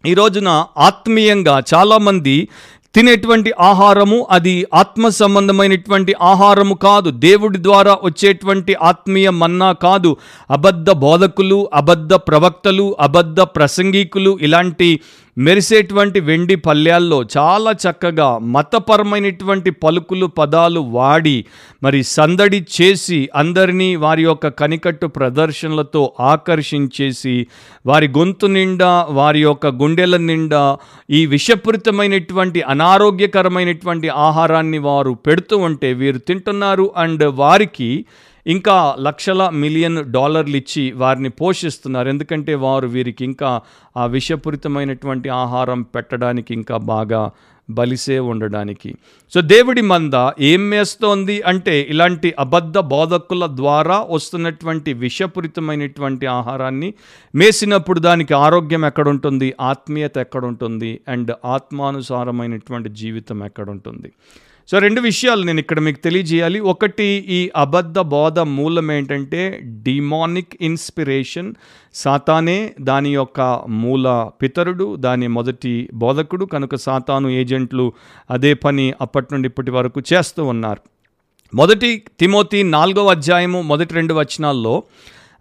ఈ రోజున ఆత్మీయంగా చాలామంది తినేటువంటి ఆహారము అది ఆత్మ సంబంధమైనటువంటి ఆహారము కాదు. దేవుడి ద్వారా వచ్చేటువంటి ఆత్మీయ మన్నా కాదు. అబద్ధ బోధకులు అబద్ధ ప్రవక్తలు అబద్ధ ప్రసంగికులు ఇలాంటి మెరిసేటువంటి వెండి పల్లెల్లో చాలా చక్కగా మతపరమైనటువంటి పలుకులు పదాలు వాడి మరి సందడి చేసి అందరినీ వారి యొక్క కనికట్టు ప్రదర్శనలతో ఆకర్షించేసి వారి గొంతు నిండా వారి యొక్క గుండెల నిండా ఈ విషపూరితమైనటువంటి అనారోగ్యకరమైనటువంటి ఆహారాన్ని వారు పెడుతూ ఉంటే వీరు తింటున్నారు. అండ్ వారికి ఇంకా లక్షల మిలియన్ డాలర్లు ఇచ్చి వారిని పోషిస్తున్నారు. ఎందుకంటే వారు వీరికి ఇంకా ఆ విషపూరితమైనటువంటి ఆహారం పెట్టడానికి ఇంకా బాగా బలిసే ఉండడానికి. సో దేవుడి మంద ఏం వేస్తోంది అంటే ఇలాంటి అబద్ధ బోధకుల ద్వారా వస్తున్నటువంటి విషపూరితమైనటువంటి ఆహారాన్ని మేసినప్పుడు దానికి ఆరోగ్యం ఎక్కడుంటుంది ఆత్మీయత ఎక్కడుంటుంది అండ్ ఆత్మానుసారమైనటువంటి జీవితం ఎక్కడుంటుంది. సో రెండు విషయాలు నేను ఇక్కడ మీకు తెలియజేయాలి. ఒకటి ఈ అబద్ధ బోధ మూలం ఏంటంటే డిమానిక్ ఇన్స్పిరేషన్ సాతానే దాని యొక్క మూల పితరుడు దాని మొదటి బోధకుడు. కనుక సాతాను ఏజెంట్లు అదే పని అప్పటి నుండి ఇప్పటి వరకు చేస్తూ ఉన్నారు. మొదటి తిమోతి నాలుగవ అధ్యాయము మొదటి రెండు వచనాల్లో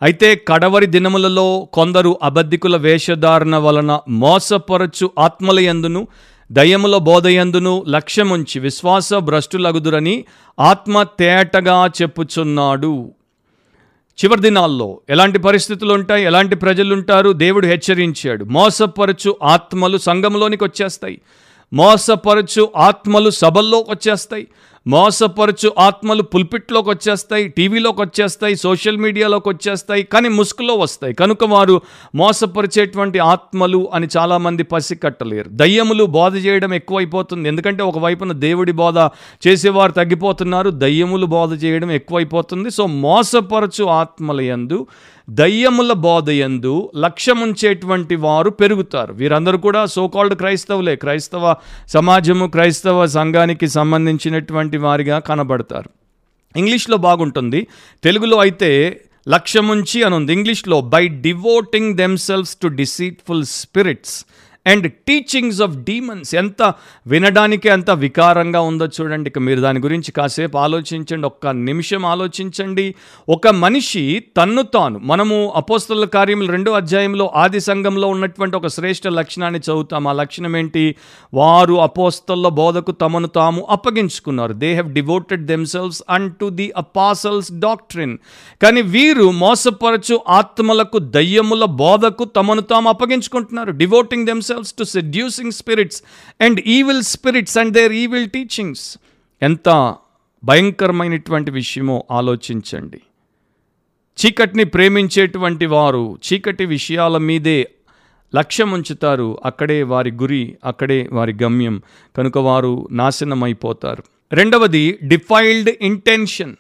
అయితే కడవరి దినములలో కొందరు అబద్ధికుల వేషధారణ వలన మోసపరచు ఆత్మల ఎందును దయ్యముల బోధయందును లక్ష్యముంచి విశ్వాస భ్రష్టులగుదురని ఆత్మ తేటగా చెప్పుచున్నాడు. చివరి దినాల్లో ఎలాంటి పరిస్థితులు ఉంటాయి ఎలాంటి ప్రజలు ఉంటారు దేవుడు హెచ్చరించాడు. మోసపరచు ఆత్మలు సంఘంలోనికి వచ్చేస్తాయి మోసపరచు ఆత్మలు సభల్లోకి వచ్చేస్తాయి మోసపరచు ఆత్మలు పుల్పిట్లోకి వచ్చేస్తాయి టీవీలోకి వచ్చేస్తాయి సోషల్ మీడియాలోకి వచ్చేస్తాయి కానీ ముసుగులో వస్తాయి. కనుక వారు మోసపరిచేటువంటి ఆత్మలు అని చాలామంది పసికట్టలేరు. దయ్యములు బోధ చేయడం ఎక్కువైపోతుంది. ఎందుకంటే ఒకవైపున దేవుడి బోధ చేసేవారు తగ్గిపోతున్నారు దయ్యములు బోధ చేయడం ఎక్కువైపోతుంది. సో మోసపరచు ఆత్మల యందు దయ్యముల బోధయందు లక్ష్యముంచేటువంటి వారు పెరుగుతారు. వీరందరూ కూడా సోకాల్డ్ క్రైస్తవులే. క్రైస్తవ సమాజము క్రైస్తవ సంఘానికి సంబంధించినటువంటి వారిగా కనబడతారు. ఇంగ్లీష్లో బాగుంటుంది. తెలుగులో అయితే లక్ష్యముంచి అని ఉంది ఇంగ్లీష్లో by devoting themselves to deceitful spirits and teachings of demons ఎంత వినడానికి ఎంత వికారంగా ఉందో చూడండి. ఇక మీరు దాని గురించి కాసేపు ఆలోచించండి. ఒక్క నిమిషం ఆలోచించండి. ఒక మనిషి తన్ను తాను మనము అపోస్తల కార్యములు రెండో అధ్యాయంలో ఆది సంఘంలో ఉన్నటువంటి ఒక శ్రేష్ఠ లక్షణాన్ని చదువుతాం. ఆ లక్షణం ఏంటి? వారు అపోస్తల బోధకు తమను తాము అప్పగించుకున్నారు. They have devoted themselves unto the apostles' doctrine కానీ వీరు మోసపరచు ఆత్మలకు దయ్యముల బోధకు తమను తాము అప్పగించుకుంటున్నారు. Devoting themselves themselves to seducing spirits and evil spirits and their evil teachings ఎంత భయంకరమైనటువంటి విషయమో ఆలోచించండి. చీకటిని ప్రేమించేటువంటి వారు చీకటి విషయాల మీదే లక్ష్యం ఉంచుతారు. అక్కడే వారి గురి అక్కడే వారి గమ్యం. కనుక వారు నాశనమైపోతారు. రెండవది డిఫైల్డ్ ఇంటెన్షన్.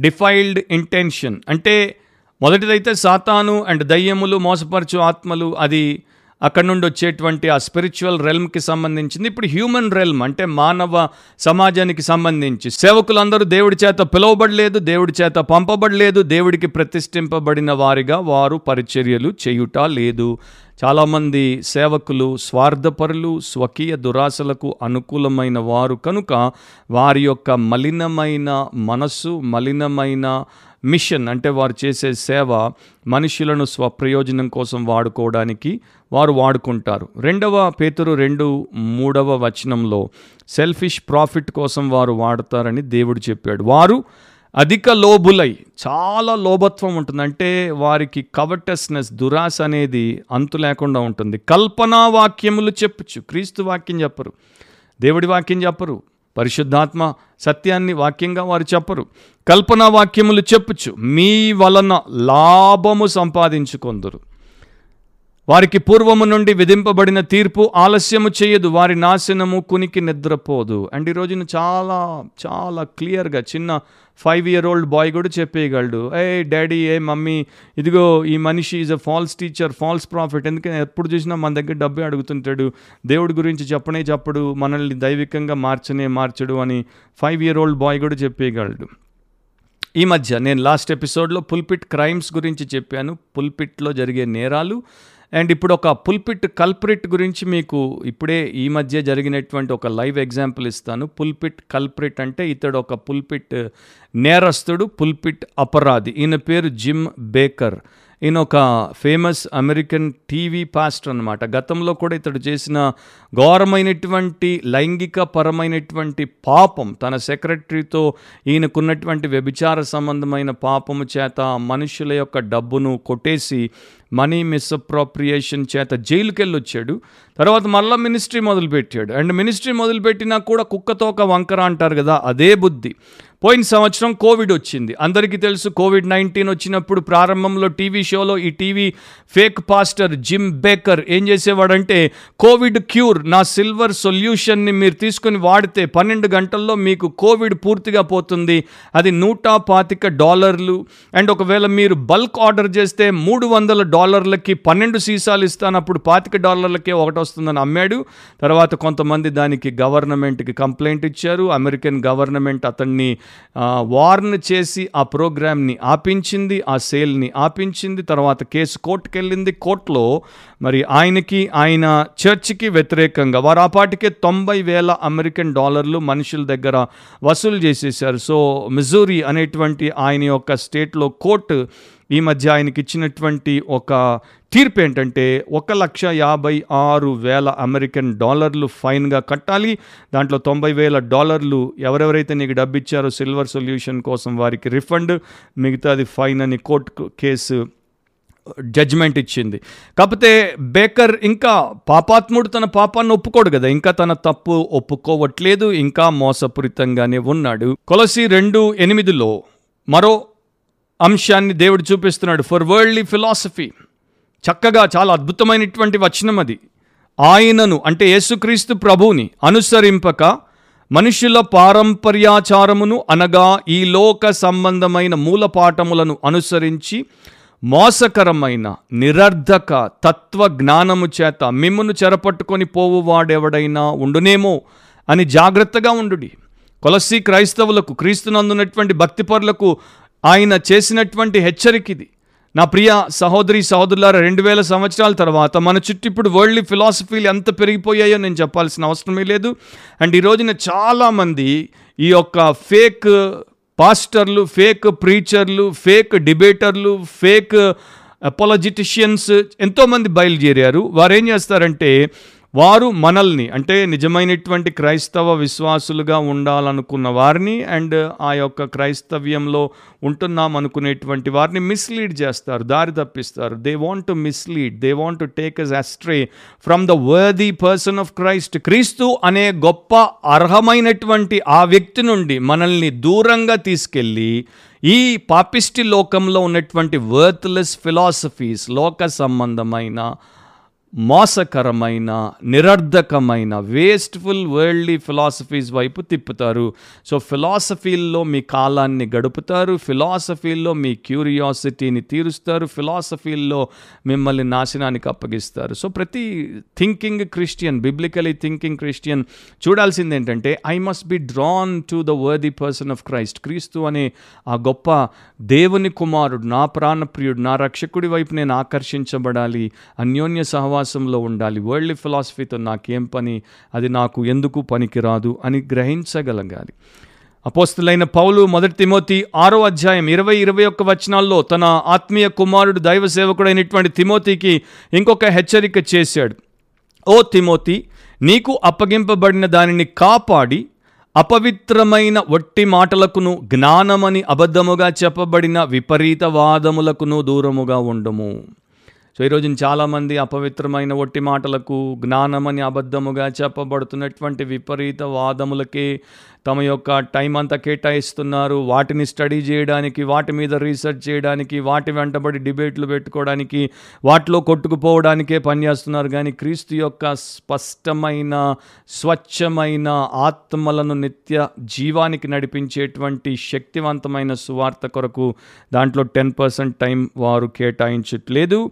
Defiled intention. అంటే మొదటిదైతే సాతాను అండ్ దయ్యములు మోసపరచు ఆత్మలు అది అక్కడ నుండి వచ్చేటువంటి ఆ స్పిరిచువల్ రెల్మ్కి సంబంధించింది. ఇప్పుడు హ్యూమన్ రెల్మ్ అంటే మానవ సమాజానికి సంబంధించి. సేవకులందరూ దేవుడి చేత పిలువబడలేదు దేవుడి చేత పంపబడలేదు దేవుడికి ప్రతిష్ఠింపబడిన వారిగా వారు పరిచర్యలు చేయుట లేదు. చాలామంది సేవకులు స్వార్థపరులు స్వకీయ దురాశలకు అనుకూలమైన వారు కనుక వారి యొక్క మలినమైన మనస్సు మలినమైన మిషన్ అంటే వారు చేసే సేవ మనుషులను స్వప్రయోజనం కోసం వాడుకోవడానికి వారు వాడుకుంటారు. రెండవ పేతురు రెండు మూడవ వచనంలో సెల్ఫిష్ ప్రాఫిట్ కోసం వారు వాడతారని దేవుడు చెప్పాడు. వారు అధిక లోబులై చాలా లోభత్వం ఉంటుంది. అంటే వారికి కవటస్నెస్ దురాశ అనేది అంతు లేకుండా ఉంటుంది. కల్పనా వాక్యములు చెప్పచ్చు క్రీస్తు వాక్యం చెప్పరు. దేవుడి వాక్యం చెప్పరు. పరిశుద్ధాత్మ సత్యాన్ని వాక్యంగా వారు చెప్పరు. కల్పనా వాక్యములు చెప్పుచు మీ వలన లాభము సంపాదించుకొందురు. వారికి పూర్వము నుండి విధింపబడిన తీర్పు ఆలస్యము చేయదు. వారి నాశనము కునికి నిద్రపోదు. అండ్ ఈ రోజున చాలా చాలా క్లియర్గా చిన్న ఫైవ్ ఇయర్ ఓల్డ్ బాయ్ కూడా చెప్పేయగలడు. ఏ డాడీ ఏ మమ్మీ ఇదిగో ఈ మనిషి is a false teacher false prophet ఎందుకంటే ఎప్పుడు చూసినా మన దగ్గర డబ్బే అడుగుతుంటాడు. దేవుడి గురించి చెప్పనే చెప్పడు. మనల్ని దైవికంగా మార్చనే మార్చడు అని ఫైవ్ ఇయర్ ఓల్డ్ బాయ్ కూడా చెప్పేయగలడు. ఈ మధ్య నేను లాస్ట్ ఎపిసోడ్లో పుల్పిట్ క్రైమ్స్ గురించి చెప్పాను. పుల్పిట్లో జరిగే నేరాలు అండ్ ఇప్పుడు ఒక పుల్పిట్ కల్ప్రిట్ గురించి మీకు ఇప్పుడే ఈ మధ్య జరిగినటువంటి ఒక లైవ్ ఎగ్జాంపుల్ ఇస్తాను. పుల్పిట్ కల్ప్రిట్ అంటే ఇతడు ఒక పుల్పిట్ నేరస్తుడు పుల్పిట్ అపరాధి. ఈయన పేరు జిమ్ బేకర్. ఈయన ఒక ఫేమస్ అమెరికన్ టీవీ పాస్టర్ అనమాట గతంలో కూడా ఇతడు చేసిన ఘోరమైనటువంటి లైంగిక పరమైనటువంటి పాపం తన సెక్రటరీతో ఈయనకున్నటువంటి వ్యభిచార సంబంధమైన పాపము చేత మనుషుల యొక్క డబ్బును కొట్టేసి మనీ మిస్అప్రోప్రియేషన్ చేత జైలుకి వచ్చాడు తర్వాత మళ్ళీ మినిస్ట్రీ మొదలుపెట్టాడు. అండ్ మినిస్ట్రీ మొదలుపెట్టినా కూడా కుక్కతో ఒక వంకర అంటారు కదా అదే బుద్ధి. పోయిన సంవత్సరం కోవిడ్ వచ్చింది. అందరికీ తెలుసు కోవిడ్ నైన్టీన్ వచ్చినప్పుడు ప్రారంభంలో టీవీ షోలో ఈ TV fake pastor Jim Baker ఏం చేసేవాడంటే కోవిడ్ క్యూర్ నా సిల్వర్ సొల్యూషన్ని మీరు తీసుకుని వాడితే పన్నెండు గంటల్లో మీకు కోవిడ్ పూర్తిగా పోతుంది. అది నూట పాతిక డాలర్లు. అండ్ ఒకవేళ మీరు బల్క్ ఆర్డర్ చేస్తే మూడు వందల డాలర్లకి పన్నెండు సీసాలు ఇస్తాను. అప్పుడు పాతిక డాలర్లకే ఒకటి వస్తుందని అమ్మాడు. తర్వాత కొంతమంది దానికి గవర్నమెంట్కి కంప్లైంట్ ఇచ్చారు. అమెరికన్ గవర్నమెంట్ అతన్ని వార్న్ చేసి ఆ ప్రోగ్రామ్ని ఆపించింది ఆ సేల్ని ఆపించింది తర్వాత కేసు కోర్టుకు వెళ్ళింది కోర్టులో మరి ఆయనకి ఆయన చర్చికి వ్యతిరేకంగా వారు ఆ పాటికే తొంభై వేల అమెరికన్ డాలర్లు మనుషుల దగ్గర వసూలు చేసేసారు సో మిజూరీ అనేటువంటి ఆయన యొక్క స్టేట్లో కోర్టు ఈ మధ్య ఆయనకి ఇచ్చినటువంటి ఒక తీర్పు ఏంటంటే ఒక లక్ష యాభై ఆరు వేల అమెరికన్ డాలర్లు ఫైన్గా కట్టాలి. దాంట్లో తొంభై వేల డాలర్లు ఎవరెవరైతే నీకు డబ్బు ఇచ్చారో సిల్వర్ సొల్యూషన్ కోసం వారికి రిఫండ్ మిగతాది ఫైన్ అని కోర్టు కేసు జడ్జిమెంట్ ఇచ్చింది. కాకపోతే బేకర్ ఇంకా పాపాత్ముడు తన పాపాన్ని ఒప్పుకోడు కదా. ఇంకా తన తప్పు ఒప్పుకోవట్లేదు ఇంకా మోసపూరితంగానే ఉన్నాడు. కొలసి రెండు ఎనిమిదిలో మరో అంశాన్ని దేవుడు చూపిస్తున్నాడు. ఫర్ వరల్డ్లీ ఫిలాసఫీ చక్కగా చాలా అద్భుతమైనటువంటి వచనం అది. ఆయనను అంటే యేసుక్రీస్తు ప్రభువుని అనుసరింపక మనుషుల పారంపర్యాచారమును అనగా ఈ లోక సంబంధమైన మూలపాఠములను అనుసరించి మోసకరమైన నిరర్ధక తత్వ జ్ఞానము చేత మిమ్మును చెరపట్టుకొని పోవువాడెవడైనా ఉండునేమో అని జాగ్రత్తగా ఉండుడి. కొలసి క్రైస్తవులకు క్రీస్తునందున్నటువంటి భక్తిపరులకు ఆయన చేసినటువంటి హెచ్చరిక ఇది. నా ప్రియ సహోదరి సహోదరులారా రెండు వేల సంవత్సరాల తర్వాత మన చుట్టూ ఇప్పుడు వరల్డ్ ఫిలాసఫీలు ఎంత పెరిగిపోయాయో నేను చెప్పాల్సిన అవసరమే లేదు. అండ్ ఈ రోజున చాలామంది ఈ యొక్క ఫేక్ పాస్టర్లు ఫేక్ ప్రీచర్లు ఫేక్ డిబేటర్లు ఫేక్ అపాలజిటిషియన్స్ ఎంతోమంది బయలుదేరారు. వారు ఏం చేస్తారంటే వారు మనల్ని అంటే నిజమైనటువంటి క్రైస్తవ విశ్వాసులుగా ఉండాలనుకున్న వారిని అండ్ ఆ యొక్క క్రైస్తవ్యంలో ఉంటున్నాం అనుకునేటువంటి వారిని మిస్లీడ్ చేస్తారు దారి తప్పిస్తారు. They want to mislead they want to take us astray from the worthy person of Christ క్రీస్తు అనే గొప్ప అర్హమైనటువంటి ఆ వ్యక్తి నుండి మనల్ని దూరంగా తీసుకెళ్ళి ఈ పాపిష్టి లోకంలో ఉన్నటువంటి వర్త్లెస్ ఫిలాసఫీస్ లోక సంబంధమైన మోసకరమైన నిరర్ధకమైన వేస్ట్ఫుల్ వరల్డ్లీ ఫిలాసఫీస్ వైపు తిప్పుతారు. సో ఫిలాసఫీల్లో మీ కాలాన్ని గడుపుతారు ఫిలాసఫీల్లో మీ క్యూరియాసిటీని తీరుస్తారు ఫిలాసఫీల్లో మిమ్మల్ని నాశనానికి అప్పగిస్తారు. సో ప్రతి thinking Christian biblically thinking Christian చూడాల్సింది ఏంటంటే I must be drawn to the worthy person of Christ క్రీస్తు అనే ఆ గొప్ప దేవుని కుమారుడు నా ప్రాణప్రియుడు నా రక్షకుడి వైపు నేను ఆకర్షించబడాలి. అన్యోన్య సహవాసంలో ఉండాలి. వరల్డ్ ఫిలాసఫీతో నాకేం పని? అది నాకు ఎందుకు పనికిరాదు? అని గ్రహించగలగాలి. అపోస్తులైన పౌలు మొదటి తిమోతి ఆరో అధ్యాయం ఇరవై ఇరవై ఒక్క వచనాల్లో తన ఆత్మీయ కుమారుడు దైవ సేవకుడైనటువంటి తిమోతికి ఇంకొక హెచ్చరిక చేశాడు. ఓ తిమోతి నీకు అప్పగింపబడిన దానిని కాపాడి అపవిత్రమైన వట్టి మాటలకును జ్ఞానమని అబద్ధముగా చెప్పబడిన విపరీత వాదములకును దూరముగా ఉండము. సో ఈరోజు చాలామంది అపవిత్రమైన ఒట్టి మాటలకు జ్ఞానమని అబద్ధముగా చెప్పబడుతున్నటువంటి విపరీత వాదములకే తమ యొక్క టైం అంతా కేటాయిస్తున్నారు. వాటిని స్టడీ చేయడానికి వాటి మీద రీసెర్చ్ చేయడానికి వాటి వెంటబడి డిబేట్లు పెట్టుకోవడానికి వాటిలో కొట్టుకుపోవడానికే పనిచేస్తున్నారు కానీ క్రీస్తు యొక్క స్పష్టమైన స్వచ్ఛమైన ఆత్మలను నిత్య జీవానికి నడిపించేటువంటి శక్తివంతమైన సువార్త కొరకు దాంట్లో టెన్ పర్సెంట్ టైం వారు కేటాయించట్లేదు.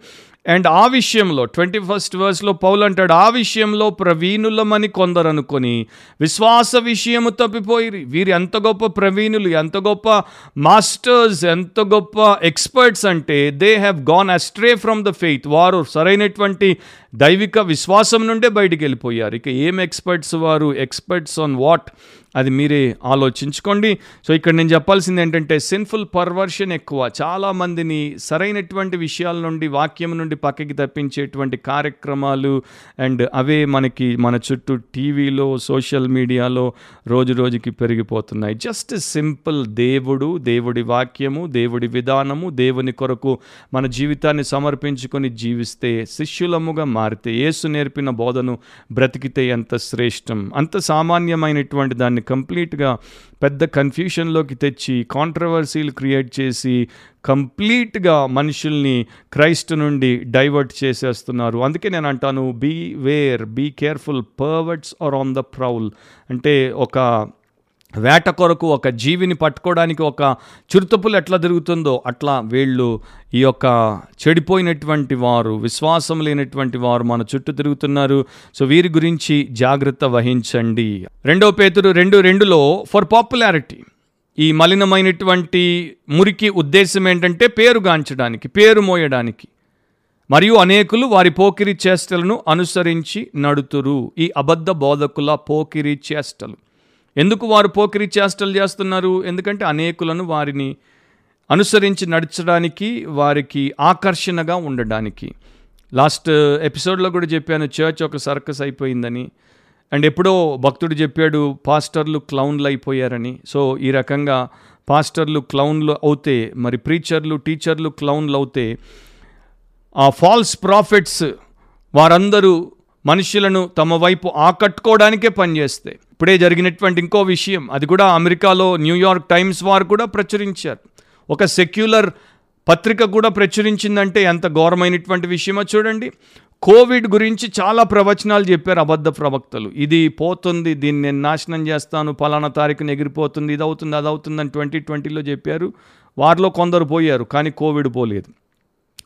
అండ్ ఆ విషయంలో ట్వంటీ ఫస్ట్ వర్స్లో పౌలు అంటాడు ఆ విషయంలో ప్రవీణులమని కొందరు అనుకొని విశ్వాస విషయము తప్పిపోయి వీరు ఎంత గొప్ప ప్రవీణులు ఎంత గొప్ప మాస్టర్స్ ఎంత గొప్ప ఎక్స్పర్ట్స్ అంటే they have gone astray from the faith. వారు సరైనటువంటి దైవిక విశ్వాసం నుండే బయటికి వెళ్ళిపోయారు. ఇక ఏం ఎక్స్పర్ట్స్ వారు? Experts on what? అది మీరే ఆలోచించుకోండి. సో ఇక్కడ నేను చెప్పాల్సింది ఏంటంటే సిన్ఫుల్ పర్వర్షన్ ఎక్కువ. చాలామందిని సరైనటువంటి విషయాల నుండి వాక్యం నుండి పక్కకి తప్పించేటువంటి కార్యక్రమాలు అండ్ అవే మనకి మన చుట్టూ టీవీలో సోషల్ మీడియాలో రోజు రోజుకి పెరిగిపోతున్నాయి. జస్ట్ సింపుల్ దేవుడు దేవుడి వాక్యము దేవుడి విధానము దేవుని కొరకు మన జీవితాన్ని సమర్పించుకొని జీవిస్తే శిష్యులముగా మారితే యేసు నేర్పిన బోధను బ్రతికితే ఎంత శ్రేష్టం. అంత సామాన్యమైనటువంటి దాన్ని కంప్లీట్గా పెద్ద కన్ఫ్యూషన్లోకి తెచ్చి కాంట్రవర్సీలు క్రియేట్ చేసి కంప్లీట్గా మనుషుల్ని క్రైస్ట్ నుండి డైవర్ట్ చేసేస్తున్నారు. అందుకే నేను అంటాను beware be careful perverts are on the prowl అంటే ఒక వేట కొరకు ఒక జీవిని పట్టుకోవడానికి ఒక చిరుతపులు ఎట్లా తిరుగుతుందో అట్లా వీళ్ళు ఈ యొక్క చెడిపోయినటువంటి వారు విశ్వాసం లేనటువంటి వారు మన చుట్టూ తిరుగుతున్నారు. సో వీరి గురించి జాగ్రత్త వహించండి. రెండో పేతురు రెండు రెండులో ఫర్ పాపులారిటీ ఈ మలినమైనటువంటి మురికి ఉద్దేశం ఏంటంటే పేరుగాంచడానికి పేరు మోయడానికి. మరియు అనేకులు వారి పోకిరి చేష్టలను అనుసరించి నడుతురు. ఈ అబద్ధ బోధకుల పోకిరి చేష్టలు. ఎందుకు వారు పోకిరి చేష్టలు చేస్తున్నారు? ఎందుకంటే అనేకులను వారిని అనుసరించి నడచడానికి వారికి ఆకర్షణగా ఉండడానికి. లాస్ట్ ఎపిసోడ్లో కూడా చెప్పాను చర్చ్ ఒక సర్కస్ అయిపోయిందని. అండ్ ఎప్పుడో భక్తుడు చెప్పాడు పాస్టర్లు క్లౌన్లు అయిపోయారని. సో ఈ రకంగా పాస్టర్లు క్లౌన్లు అవుతే మరి ప్రీచర్లు టీచర్లు క్లౌన్లు అవుతే ఆ ఫాల్స్ ప్రాఫిట్స్ వారందరూ మనుషులను తమ వైపు ఆకట్టుకోవడానికే పనిచేస్తాయి ఇప్పుడే జరిగినటువంటి ఇంకో విషయం అది కూడా అమెరికాలో న్యూయార్క్ టైమ్స్ వారు కూడా ప్రచురించారు. ఒక సెక్యులర్ పత్రిక కూడా ప్రచురించిందంటే ఎంత ఘోరమైనటువంటి విషయమో చూడండి. కోవిడ్ గురించి చాలా ప్రవచనాలు చెప్పారు అబద్ధ ప్రవక్తలు. ఇది పోతుంది దీన్ని నేను నాశనం చేస్తాను పలానా తారీఖున ఎగిరిపోతుంది ఇది అవుతుంది అది అవుతుందని ట్వంటీ ట్వంటీలో చెప్పారు. వారిలో కొందరు పోయారు కానీ కోవిడ్ పోలేదు.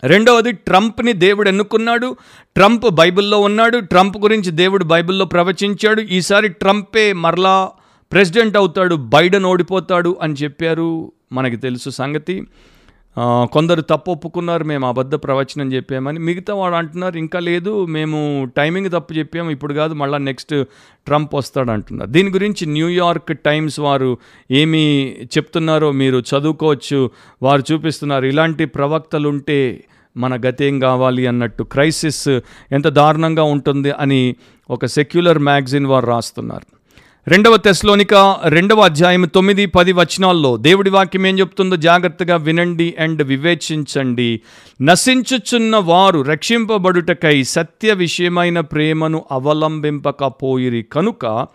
రెండవది ట్రంప్ని దేవుడు ఎన్నుకున్నాడు. ట్రంప్ బైబిల్లో ఉన్నాడు. ట్రంప్ గురించి దేవుడు బైబిల్లో ప్రవచించాడు. ఈసారి ట్రంపే మరలా ప్రెసిడెంట్ అవుతాడు. బైడెన్ ఓడిపోతాడు అని చెప్పారు. మనకి తెలుసు సంగతి. కొందరు తప్పు ఒప్పుకున్నారు మేము అబద్ధ ప్రవచనం చెప్పామని. మిగతా వాడు అంటున్నారు ఇంకా లేదు మేము టైమింగ్ తప్పు చెప్పాము ఇప్పుడు కాదు మళ్ళీ నెక్స్ట్ ట్రంప్ వస్తాడు అంటున్నారు దీని గురించి న్యూయార్క్ టైమ్స్ వారు ఏమి చెప్తున్నారో మీరు చదువుకోవచ్చు వారు చూపిస్తున్నారు. ఇలాంటి ప్రవక్తలు ఉంటే మన గతేం కావాలి అన్నట్టు క్రైసిస్ ఎంత దారుణంగా ఉంటుంది అని ఒక సెక్యులర్ మ్యాగజిన్ వారు రాస్తున్నారు. రెండవ తెస్లోనిక రెండవ అధ్యాయం తొమ్మిది పది వచనాల్లో దేవుడి వాక్యం ఏం చెప్తుందో జాగ్రత్తగా వినండి అండ్ వివేచించండి. నశించుచున్న వారు రక్షింపబడుటకై సత్య విషయమైన ప్రేమను అవలంబింపకపోయిరి. కనుక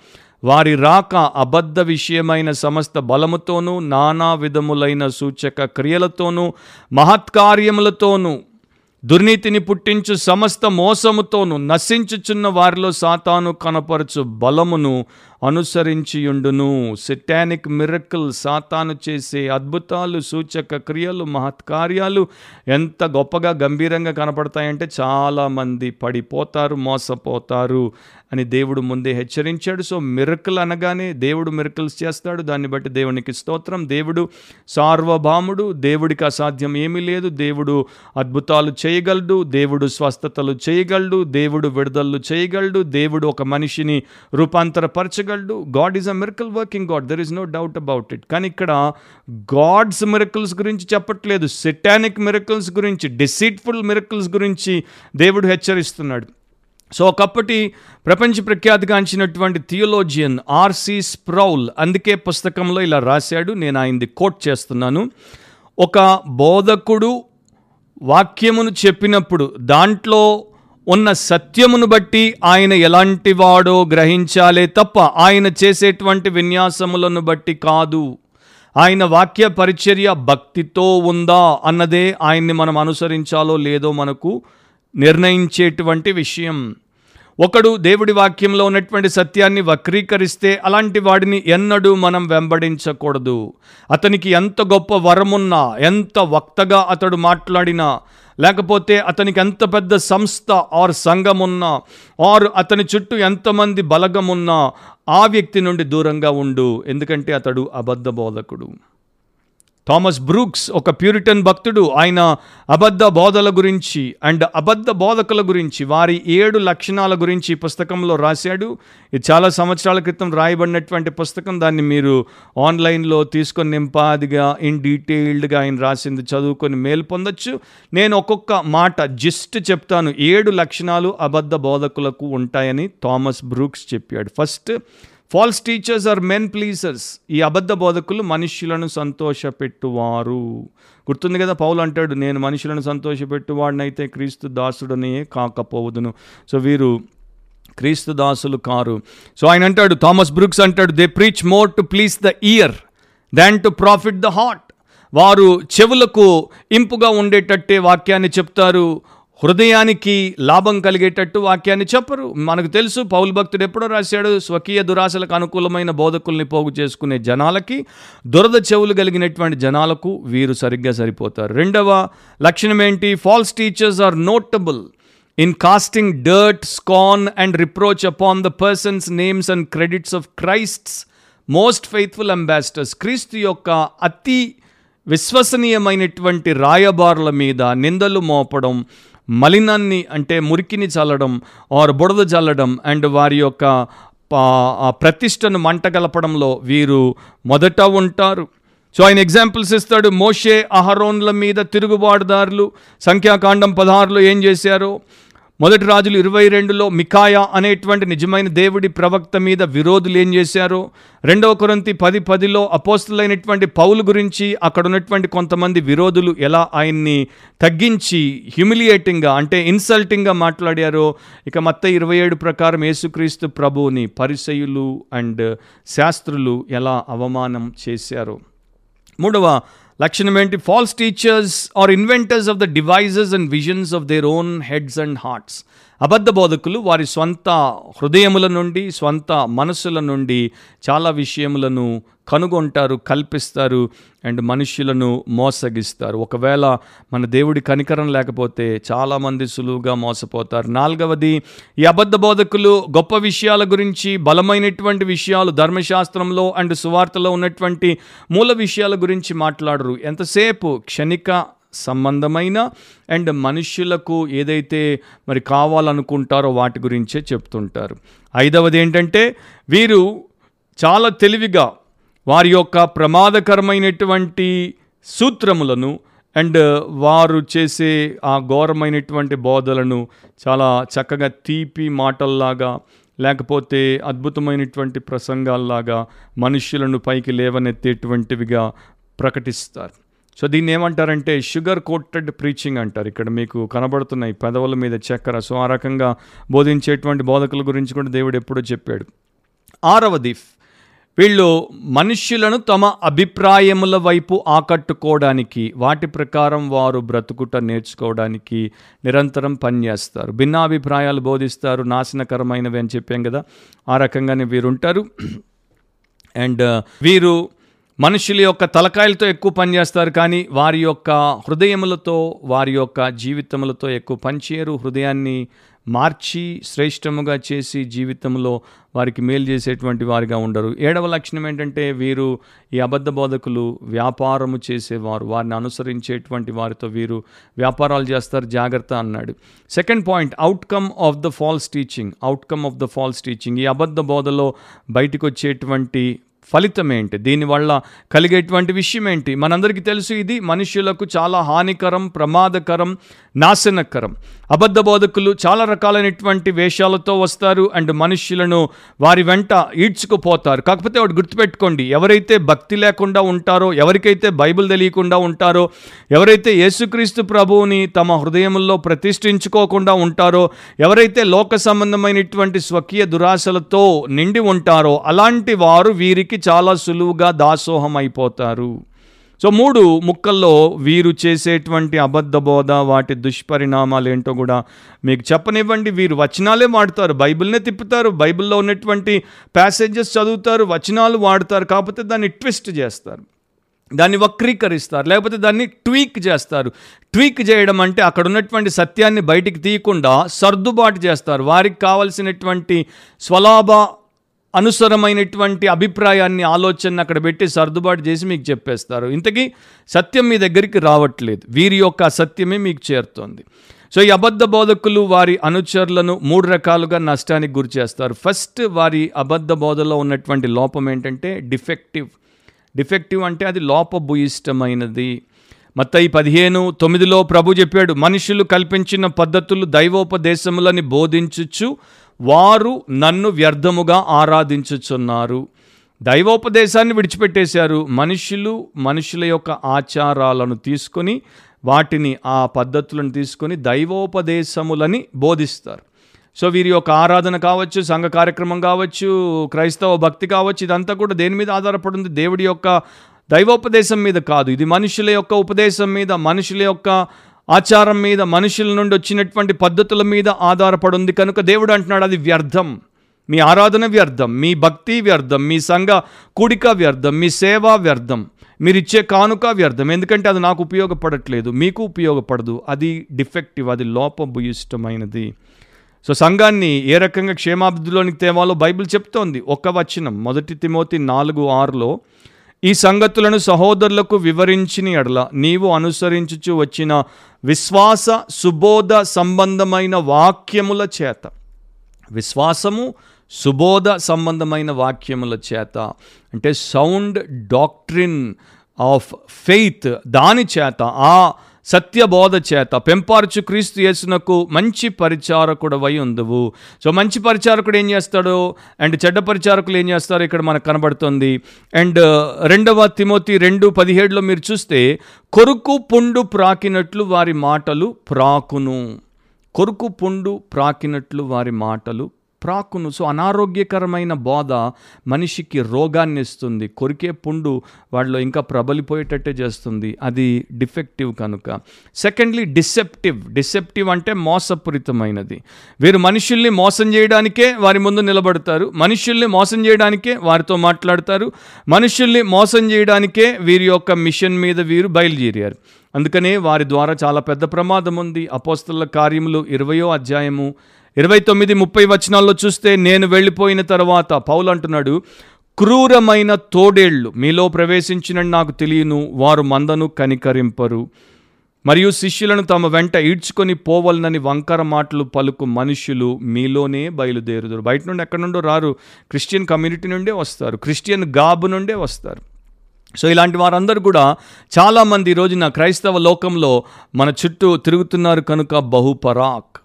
వారి రాక అబద్ధ విషయమైన సమస్త బలముతోనూ నానా విధములైన సూచక క్రియలతోనూ మహత్కార్యములతోనూ దుర్నీతిని పుట్టించు సమస్త మోసముతోను నశించుచున్న వారిలో సాతాను కనపరచు బలమును అనుసరించియుండును. సిటానిక్ మిరకల్ సాతాను చేసే అద్భుతాలు సూచక క్రియలు మహత్కార్యాలు ఎంత గొప్పగా గంభీరంగా కనపడతాయంటే చాలామంది పడిపోతారు మోసపోతారు. అని దేవుడు ముందే హెచ్చరించాడు. సో మిరకల్ అనగానే దేవుడు మిరకల్స్ చేస్తాడు. దాన్ని బట్టి దేవునికి స్తోత్రం. దేవుడు సార్వభౌముడు. దేవుడికి అసాధ్యం ఏమీ లేదు. దేవుడు అద్భుతాలు చేయగలడు. దేవుడు స్వస్థతలు చేయగలడు. దేవుడు విడుదలలు చేయగలడు. దేవుడు ఒక మనిషిని రూపాంతరపరచగలడు. God is a miracle working God there is no doubt about it కానీ ఇక్కడ గాడ్స్ మిరకల్స్ గురించి చెప్పట్లేదు. సెటానిక్ మిరకల్స్ గురించి డిసీట్ఫుల్ మిరకల్స్ గురించి దేవుడు హెచ్చరిస్తున్నాడు. సో ఒకప్పటి ప్రపంచ ప్రఖ్యాతిగాంచినటువంటి థియోలోజియన్ ఆర్సి స్ప్రౌల్ అందుకే పుస్తకంలో ఇలా రాశాడు నేను ఆయనది కోట్ చేస్తున్నాను. ఒక బోధకుడు వాక్యమును చెప్పినప్పుడు దాంట్లో ఉన్న సత్యమును బట్టి ఆయన ఎలాంటి వాడో గ్రహించాలే తప్ప ఆయన చేసేటువంటి విన్యాసములను బట్టి కాదు. ఆయన వాక్య పరిచర్య భక్తితో ఉందా అన్నదే ఆయన్ని మనం అనుసరించాలో లేదో మనకు నిర్ణయించేటువంటి విషయం. ఒకడు దేవుడి వాక్యంలో ఉన్నటువంటి సత్యాన్ని వక్రీకరిస్తే అలాంటి వాడిని ఎన్నడూ మనం వెంబడించకూడదు. అతనికి ఎంత గొప్ప వరమున్నా ఎంత వక్తగా అతడు మాట్లాడినా లేకపోతే అతనికి ఎంత పెద్ద సంస్థ ఆర్ సంఘమున్నా ఆర్ అతని చుట్టూ ఎంతమంది బలగమున్నా ఆ వ్యక్తి నుండి దూరంగా ఉండు. ఎందుకంటే అతడు అబద్ధ బోధకుడు థామస్ బ్రూక్స్ ఒక ప్యూరిటన్ భక్తుడు. ఆయన అబద్ధ బోధల గురించి అండ్ అబద్ధ బోధకుల గురించి వారి ఏడు లక్షణాల గురించి పుస్తకంలో రాశాడు. ఇది చాలా సంవత్సరాల క్రితం రాయబడినటువంటి పుస్తకం. దాన్ని మీరు ఆన్లైన్లో తీసుకొని నింపాదిగా ఇన్ డీటెయిల్డ్గా ఆయన రాసింది చదువుకొని మేలు పొందొచ్చు. నేను ఒక్కొక్క మాట జస్ట్ చెప్తాను. ఏడు లక్షణాలు అబద్ధ బోధకులకు ఉంటాయని థామస్ బ్రూక్స్ చెప్పాడు. First false teachers are men pleasers ఈ అబద్ధ బోధకులు మనుష్యులను సంతోషపెట్టువారు. గుర్తుంది కదా పౌలు అంటాడు నేను మనుషులను సంతోషపెట్టువాడినైతే క్రీస్తు దాసుడనే కాకపోవదును. సో వీరు క్రీస్తు దాసులు కారు. సో ఆయన అంటాడు థామస్ బ్రూక్స్ అంటాడు they preach more to please the ear than to profit the heart వారు చెవులకు ఇంపుగా ఉండేటట్టే వాక్యాన్ని చెప్తారు. హృదయానికి లాభం కలిగేటట్టు వాక్యాన్ని చెప్పరు. మనకు తెలుసు పౌలు భక్తుడు ఎప్పుడో రాశాడు స్వకీయ దురాశలకు అనుకూలమైన బోధకుల్ని పోగు చేసుకునే జనాలకి దురద చెవులు కలిగినటువంటి జనాలకు వీరు సరిగ్గా సరిపోతారు. రెండవ లక్షణం ఏంటి? False teachers are notable in casting dirt scorn and reproach upon the persons names and credits of Christ's most faithful ambassadors క్రీస్తు యొక్క అతి విశ్వసనీయమైనటువంటి రాయబారుల మీద నిందలు మోపడం మలినాన్ని అంటే మురికిని చల్లడం ఆర్ బుడద చల్లడం అండ్ వారి యొక్క పా- ఆ ప్రతిష్టను మంటగలపడంలో వీరు మొదట ఉంటారు. సో ఆయన ఎగ్జాంపుల్స్ ఇస్తాడు. మోషే అహరోన్ల మీద తిరుగుబాటుదారులు సంఖ్యాకాండం పదహారులో ఏం చేశారో? మొదటి రాజులు ఇరవై రెండులో మికాయా అనేటువంటి నిజమైన దేవుడి ప్రవక్త మీద విరోధులు ఏం చేశారో? రెండవ కొరంతి పది పదిలో అపోస్తులైనటువంటి పౌలు గురించి అక్కడ ఉన్నటువంటి కొంతమంది విరోధులు ఎలా ఆయన్ని తగ్గించి హ్యూమిలియేటింగ్గా అంటే ఇన్సల్టింగ్గా మాట్లాడారో ఇక మత్త ఇరవై ఏడు ప్రకారం యేసుక్రీస్తు ప్రభువుని పరిసయులు అండ్ శాస్త్రులు ఎలా అవమానం చేశారు. మూడవ Lakshanamenti, false teachers are inventors of the devices and visions of their own heads and hearts. అబద్ధ బోధకులు వారి స్వంత హృదయముల నుండి స్వంత మనసుల నుండి చాలా విషయములను కనుగొంటారు కల్పిస్తారు అండ్ మనుష్యులను మోసగిస్తారు. ఒకవేళ మన దేవుడి కనికరం లేకపోతే చాలామంది సులువుగా మోసపోతారు. నాలుగవది ఈ అబద్ధ బోధకులు గొప్ప విషయాల గురించి బలమైనటువంటి విషయాలు ధర్మశాస్త్రంలో అండ్ సువార్తలో ఉన్నటువంటి మూల విషయాల గురించి మాట్లాడరు. ఎంతసేపు క్షణిక సంబంధమైన అండ్ మనుష్యులకు ఏదైతే మరి కావాలనుకుంటారో వాటి గురించే చెప్తుంటారు. ఐదవది ఏంటంటే వీరు చాలా తెలివిగా వారి యొక్క ప్రమాదకరమైనటువంటి సూత్రములను అండ్ వారు చేసే ఆ ఘోరమైనటువంటి బోధలను చాలా చక్కగా తీపి మాటల్లాగా లేకపోతే అద్భుతమైనటువంటి ప్రసంగాల్లాగా మనుష్యులను పైకి లేవనెత్తేటువంటివిగా ప్రకటిస్తారు. సో దీన్ని ఏమంటారంటే షుగర్ కోటెడ్ ప్రీచింగ్ అంటారు. ఇక్కడ మీకు కనబడుతున్నాయి పెదవుల మీద చక్కెర. సో ఆ రకంగా బోధించేటువంటి బోధకుల గురించి కూడా దేవుడు ఎప్పుడో చెప్పాడు. ఆరవది వీళ్ళు మనుష్యులను తమ అభిప్రాయముల వైపు ఆకట్టుకోవడానికి వాటి ప్రకారం వారు బ్రతుకుట నేర్చుకోవడానికి నిరంతరం పనిచేస్తారు భిన్నాభిప్రాయాలు బోధిస్తారు నాశనకరమైనవి అని చెప్పాం కదా. ఆ రకంగానే వీరుంటారు. అండ్ వీరు మనుషుల యొక్క తలకాయలతో ఎక్కువ పనిచేస్తారు కానీ వారి యొక్క హృదయములతో వారి యొక్క జీవితములతో ఎక్కువ పనిచేయరు హృదయాన్ని మార్చి శ్రేష్టముగా చేసి జీవితంలో వారికి మేలు చేసేటువంటి వారిగా ఉండరు. ఏడవ లక్షణం ఏంటంటే వీరు ఈ అబద్ధ బోధకులు వ్యాపారము చేసేవారు. వారిని అనుసరించేటువంటి వారితో వీరు వ్యాపారాలు చేస్తారు. జాగ్రత్త అన్నాడు. Second point outcome of the false teaching outcome of the false teaching ఈ అబద్ధ బోధలో బయటకు వచ్చేటువంటి ఫలితం ఏంటి దీనివల్ల కలిగేటువంటి విషయం ఏంటి మనందరికీ తెలుసు ఇది మనుషులకు చాలా హానికరం ప్రమాదకరం నాశనకరం. అబద్ధ బోధకులు చాలా రకాలైనటువంటి వేషాలతో వస్తారు అండ్ మనుష్యులను వారి వెంట ఈడ్చుకుపోతారు. కాకపోతే వాడు గుర్తుపెట్టుకోండి ఎవరైతే భక్తి లేకుండా ఉంటారో ఎవరికైతే బైబిల్ తెలియకుండా ఉంటారో ఎవరైతే యేసుక్రీస్తు ప్రభువుని తమ హృదయంలో ప్రతిష్ఠించుకోకుండా ఉంటారో ఎవరైతే లోక సంబంధమైనటువంటి స్వకీయ దురాశలతో నిండి ఉంటారో అలాంటి వారు వీరికి చాలా సులువుగా దాసోహం అయిపోతారు. సో మూడు ముక్కల్లో వీరు చేసేటువంటి అబద్ధ బోధ వాటి దుష్పరిణామాలు ఏంటో కూడా మీకు చెప్పనివ్వండి. వీరు వచనాలే వాడతారు బైబిల్నే తిప్పుతారు బైబిల్లో ఉన్నటువంటి ప్యాసేజెస్ చదువుతారు వచనాలు వాడతారు కాకపోతే దాన్ని ట్విస్ట్ చేస్తారు. దాన్ని వక్రీకరిస్తారు లేకపోతే దాన్ని ట్వీక్ చేస్తారు. ట్వీక్ చేయడం అంటే అక్కడ ఉన్నటువంటి సత్యాన్ని బయటికి తీయకుండా సర్దుబాటు చేస్తారు. వారికి కావలసినటువంటి స్వలాభ అనుసరమైనటువంటి అభిప్రాయాన్ని ఆలోచన అక్కడ పెట్టి సర్దుబాటు చేసి మీకు చెప్పేస్తారు. ఇంతకీ సత్యం మీ దగ్గరికి రావట్లేదు. వీరి యొక్క సత్యమే మీకు చేరుతోంది. సో ఈ అబద్ధ బోధకులు వారి అనుచరులను మూడు రకాలుగా నష్టానికి గురి చేస్తారు. ఫస్ట్ వారి అబద్ధ బోధలో ఉన్నటువంటి లోపం ఏంటంటే డిఫెక్టివ్. డిఫెక్టివ్ అంటే అది లోపభూయిష్టమైనది. మత్తయి పదిహేను తొమ్మిదిలో ప్రభు చెప్పాడు మనుషులు కల్పించిన పద్ధతులు దైవోపదేశములని బోధించుచు వారు నన్ను వ్యర్థముగా ఆరాధించుచున్నారు. దైవోపదేశాన్ని విడిచిపెట్టేశారు. మనుషులు మనుషుల యొక్క ఆచారాలను తీసుకొని వాటిని ఆ పద్ధతులను తీసుకొని దైవోపదేశములని బోధిస్తారు. సో వీరి యొక్క ఆరాధన కావచ్చు సంఘ కార్యక్రమం కావచ్చు క్రైస్తవ భక్తి కావచ్చు ఇదంతా కూడా దేని మీద ఆధారపడింది దేవుడి యొక్క దైవోపదేశం మీద కాదు. ఇది మనుషుల యొక్క ఉపదేశం మీద మనుషుల యొక్క ఆచారం మీద మనుషుల నుండి వచ్చినటువంటి పద్ధతుల మీద ఆధారపడుంది. కనుక దేవుడు అంటున్నాడు అది వ్యర్థం. మీ ఆరాధన వ్యర్థం మీ భక్తి వ్యర్థం మీ సంఘ కూడిక వ్యర్థం మీ సేవ వ్యర్థం మీరు ఇచ్చే కానుక వ్యర్థం. ఎందుకంటే అది నాకు ఉపయోగపడట్లేదు మీకు ఉపయోగపడదు. అది డిఫెక్టివ్ అది లోపభూయిష్టమైనది. సో సంఘాన్ని ఏ రకంగా క్షేమాభివృద్ధిలోనికి తేవాలో బైబిల్ చెప్తోంది. ఒక వచనం మొదటి తిమోతి నాలుగు ఆరులో ఈ సంగతులను సహోదరులకు వివరించిన ఎడల నీవు అనుసరించుచు వచ్చిన విశ్వాస సుబోధ సంబంధమైన వాక్యముల చేత. విశ్వాసము సుబోధ సంబంధమైన వాక్యముల చేత. అంటే సౌండ్ డాక్ట్రిన్ ఆఫ్ ఫెయిత్ దాని చేత ఆ సత్యబోధ చేత పెంపార్చు క్రీస్తు యేసునకు మంచి పరిచారకుడవై ఉందువు సో మంచి పరిచారకుడు ఏం చేస్తాడు? అండ్ చెడ్డ పరిచారకులు ఏం చేస్తారో? ఇక్కడ మనకు కనబడుతుంది. అండ్ రెండవ తిమోతి రెండు పదిహేడులో మీరు చూస్తే కొరుకు పుండు ప్రాకినట్లు వారి మాటలు ప్రాకును. కొరుకు పుండు ప్రాకినట్లు వారి మాటలు ప్రాకును సో అనారోగ్యకరమైన బోధ మనిషికి రోగాన్ని ఇస్తుంది. కొరికే పుండు వాళ్ళు ఇంకా ప్రబలిపోయేటట్టే చేస్తుంది. అది డిఫెక్టివ్ కనుక. Secondly deceptive. డిసెప్టివ్ అంటే మోసపూరితమైనది. వీరు మనుషుల్ని మోసం చేయడానికే వారి ముందు నిలబడతారు. మనుషుల్ని మోసం చేయడానికే వారితో మాట్లాడతారు. మనుషుల్ని మోసం చేయడానికే వీరి యొక్క మిషన్ మీద వీరు బయలుదేరారు. అందుకనే వారి ద్వారా చాలా పెద్ద ప్రమాదం ఉంది. అపోస్తల కార్యములు ఇరవయో అధ్యాయము ఇరవై తొమ్మిది ముప్పై వచనాల్లో చూస్తే నేను వెళ్ళిపోయిన తర్వాత పౌలు అంటున్నాడు క్రూరమైన తోడేళ్ళు మీలో ప్రవేశించిన నాకు తెలియను వారు మందను కనికరింపరు. మరియు శిష్యులను తమ వెంట ఈడ్చుకొని పోవలనని వంకర మాటలు పలుకు మనుషులు మీలోనే బయలుదేరుదురు. బయట నుండి ఎక్కడి నుండో రారు క్రిస్టియన్ కమ్యూనిటీ నుండే వస్తారు క్రిస్టియన్ గాబు నుండే వస్తారు. సో ఇలాంటి వారందరూ కూడా చాలామంది ఈ రోజున క్రైస్తవ లోకంలో మన చుట్టూ తిరుగుతున్నారు కనుక బహుపరాక్.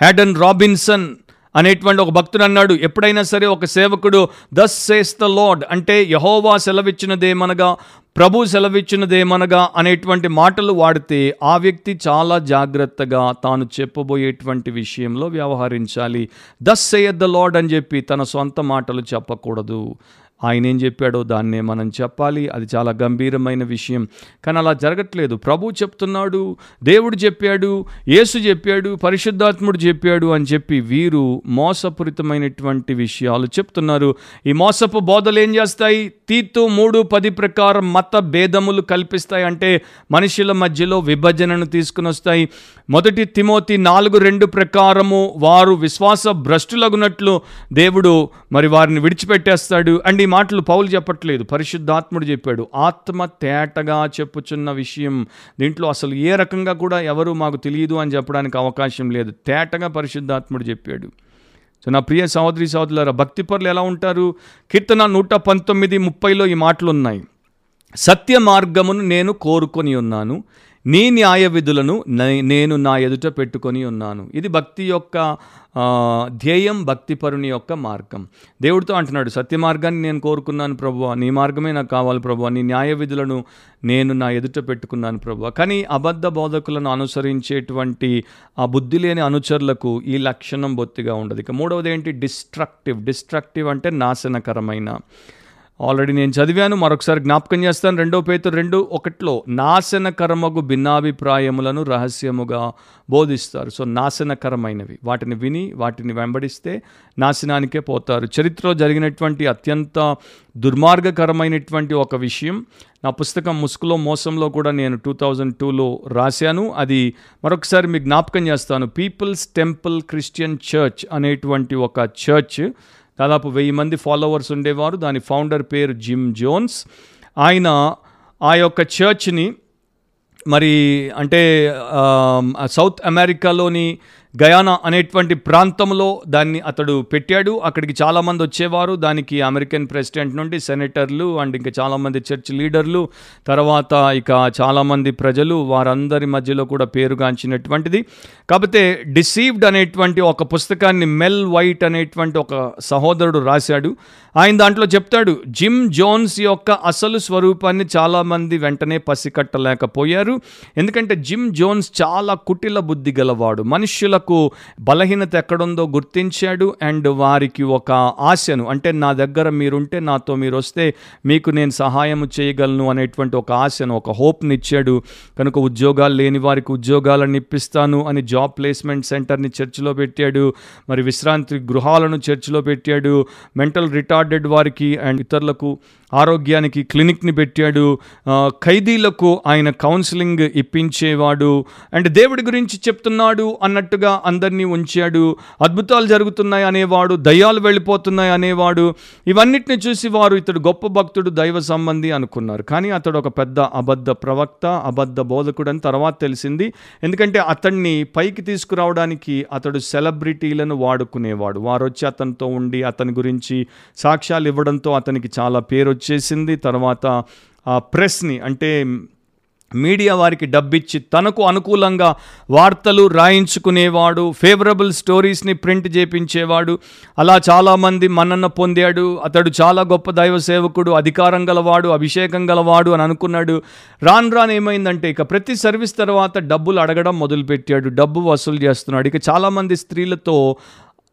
హ్యాడన్ రాబిన్సన్ అనేటువంటి ఒక భక్తుడు అన్నాడు. ఎప్పుడైనా సరే ఒక సేవకుడు దస్ సేస్ ద లార్డ్ అంటే యహోవా సెలవిచ్చినదేమనగా ప్రభు సెలవిచ్చినదేమనగా అనేటువంటి మాటలు వాడితే ఆ వ్యక్తి చాలా జాగ్రత్తగా తాను చెప్పబోయేటువంటి విషయంలో వ్యవహరించాలి. దస్ సేయద్ ద లార్డ్ అని చెప్పి తన సొంత మాటలు చెప్పకూడదు. ఆయన ఏం చెప్పాడో దాన్నే మనం చెప్పాలి. అది చాలా గంభీరమైన విషయం. కానీ అలా జరగట్లేదు. ప్రభు చెప్తున్నాడు దేవుడు చెప్పాడు యేసు చెప్పాడు పరిశుద్ధాత్ముడు చెప్పాడు అని చెప్పి వీరు మోసపూరితమైనటువంటి విషయాలు చెప్తున్నారు. ఈ మోసపు బోధలు ఏం చేస్తాయి? తీతు మూడు పది ప్రకారం మత భేదములు కల్పిస్తాయి. అంటే మనుషుల మధ్యలో విభజనను తీసుకుని వస్తాయి. మొదటి తిమోతి నాలుగు రెండు ప్రకారము వారు విశ్వాస భ్రష్టులగునట్లు దేవుడు మరి వారిని విడిచిపెట్టేస్తాడు. అండ్ ఈ మాటలు పౌలు చెప్పట్లేదు పరిశుద్ధాత్ముడు చెప్పాడు. ఆత్మ తేటగా చెప్పుచున్న విషయం దీంట్లో అసలు ఏ రకంగా కూడా ఎవరు మాకు తెలియదు అని చెప్పడానికి అవకాశం లేదు. తేటగా పరిశుద్ధాత్ముడు చెప్పాడు. సో నా ప్రియ సహోదరి సహోదరులారా భక్తి పరులు ఎలా ఉంటారు? కీర్తన నూట పంతొమ్మిది ముప్పైలో ఈ మాటలు ఉన్నాయి సత్య మార్గమును నేను కోరుకొని ఉన్నాను నీ న్యాయ విధులను నేను నా ఎదుట పెట్టుకొని ఉన్నాను. ఇది భక్తి యొక్క ధ్యేయం భక్తిపరుని యొక్క మార్గం. దేవుడితో అంటున్నాడు సత్య మార్గాన్ని నేను కోరుకున్నాను ప్రభు నీ మార్గమే నాకు కావాలి ప్రభు నీ న్యాయ విధులను నేను నా ఎదుట పెట్టుకున్నాను ప్రభు కానీ అబద్ధ బోధకులను అనుసరించేటువంటి ఆ బుద్ధి లేని అనుచరులకు ఈ లక్షణం బొత్తిగా ఉండదు. ఇక మూడవది ఏంటి? డిస్ట్రక్టివ్. డిస్ట్రక్టివ్ అంటే నాశనకరమైన. ఆల్రెడీ నేను చదివాను మరొకసారి జ్ఞాపకం చేస్తాను. రెండో పేతురు రెండు ఒకటిలో నాశనకరమగు భిన్నాభిప్రాయములను రహస్యముగా బోధిస్తారు. సో నాశనకరమైనవి. వాటిని విని వాటిని వెంబడిస్తే నాశనానికే పోతారు. చరిత్రలో జరిగినటువంటి అత్యంత దుర్మార్గకరమైనటువంటి ఒక విషయం నా పుస్తకం ముసుగులో మోసంలో కూడా నేను టూ థౌజండ్ టూలో రాశాను. అది మరొకసారి మీకు జ్ఞాపకం చేస్తాను. పీపుల్స్ టెంపుల్ క్రిస్టియన్ చర్చ్ అనేటువంటి ఒక చర్చ్ దాదాపు వెయ్యి మంది ఫాలోవర్స్ ఉండేవారు. దాని ఫౌండర్ పేరు జిమ్ జోన్స్. ఆయన ఆ యొక్క చర్చ్ని మరి అంటే సౌత్ అమెరికాలోని గయానా అనేటువంటి ప్రాంతంలో దాన్ని అతడు పెట్టాడు. అక్కడికి చాలామంది వచ్చేవారు. దానికి అమెరికన్ ప్రెసిడెంట్ నుండి సెనేటర్లు అండ్ ఇంకా చాలామంది చర్చ్ లీడర్లు తర్వాత ఇక చాలామంది ప్రజలు వారందరి మధ్యలో కూడా పేరుగాంచినటువంటిది. కాకపోతే డిసీవ్డ్ అనేటువంటి ఒక పుస్తకాన్ని మెల్ వైట్ అనేటువంటి ఒక సహోదరుడు రాశాడు. ఆయన దాంట్లో చెప్తాడు జిమ్ జోన్స్ యొక్క అసలు స్వరూపాన్ని చాలామంది వెంటనే పసికట్టలేకపోయారు. ఎందుకంటే జిమ్ జోన్స్ చాలా కుటిల బుద్ధి గలవాడు. వాళ్ళకు బలహీనత ఎక్కడుందో గుర్తించాడు అండ్ వారికి ఒక ఆశను అంటే నా దగ్గర మీరుంటే నాతో మీరు వస్తే మీకు నేను సహాయం చేయగలను అనేటువంటి ఒక ఆశను ఒక హోప్ని ఇచ్చాడు. కనుక ఉద్యోగాలు లేని వారికి ఉద్యోగాలను ఇప్పిస్తాను అని జాబ్ ప్లేస్మెంట్ సెంటర్ని చర్చిలో పెట్టాడు. మరి విశ్రాంతి గృహాలను చర్చిలో పెట్టాడు. మెంటల్ రిటార్డెడ్ వారికి అండ్ ఇతరులకు ఆరోగ్యానికి క్లినిక్ని పెట్టాడు. ఖైదీలకు ఆయన కౌన్సిలింగ్ ఇప్పించేవాడు. అండ్ దేవుడి గురించి చెప్తున్నాడు అన్నట్టుగా అందరినీ ఉంచాడు. అద్భుతాలు జరుగుతున్నాయి అనేవాడు దయ్యాలు వెళ్ళిపోతున్నాయి అనేవాడు. ఇవన్నిటిని చూసి వారు ఇతడు గొప్ప భక్తుడు దైవ సంబంధి అనుకున్నారు. కానీ అతడు ఒక పెద్ద అబద్ధ ప్రవక్త అబద్ధ బోధకుడు అని తర్వాత తెలిసింది. ఎందుకంటే అతన్ని పైకి తీసుకురావడానికి అతడు సెలబ్రిటీలను వాడుకునేవాడు. వారు వచ్చి అతనితో ఉండి అతని గురించి సాక్ష్యాలు ఇవ్వడంతో అతనికి చాలా పేరు వచ్చేసింది. తర్వాత ఆ ప్రెస్ని అంటే మీడియా వారికి డబ్బిచ్చి తనకు అనుకూలంగా వార్తలు రాయించుకునేవాడు ఫేవరబుల్ స్టోరీస్ని ప్రింట్ చేపించేవాడు. అలా చాలామంది మన్నన పొందాడు. అతడు చాలా గొప్ప దైవ సేవకుడు అధికారం గలవాడు అభిషేకం గలవాడు అని అనుకున్నాడు. రాను రాను ఏమైందంటే ఇక ప్రతి సర్వీస్ తర్వాత డబ్బులు అడగడం మొదలుపెట్టాడు. డబ్బు వసూలు చేస్తున్నాడు. ఇక చాలామంది స్త్రీలతో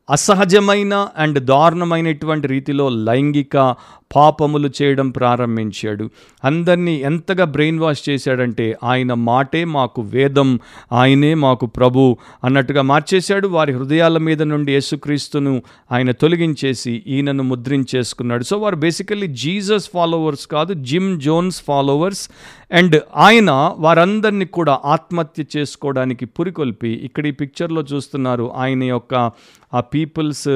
అసహజమైన అండ్ దారుణమైనటువంటి రీతిలో లైంగిక పాపములు చేయడం ప్రారంభించాడు. అందరినీ ఎంతగా బ్రెయిన్ వాష్ చేశాడంటే ఆయన మాటే మాకు వేదం ఆయనే మాకు ప్రభు అన్నట్టుగా మార్చేశాడు. వారి హృదయాల మీద నుండి యేసుక్రీస్తును ఆయన తొలగించేసి ఈయనను ముద్రించేసుకున్నాడు. సో వారు బేసికల్లీ జీసస్ ఫాలోవర్స్ కాదు జిమ్ జోన్స్ ఫాలోవర్స్. అండ్ ఆయన వారందరినీ కూడా ఆత్మహత్య చేసుకోవడానికి పురికొల్పి ఇక్కడ ఈ పిక్చర్లో చూస్తున్నారు ఆయన యొక్క ఆ పీపుల్స్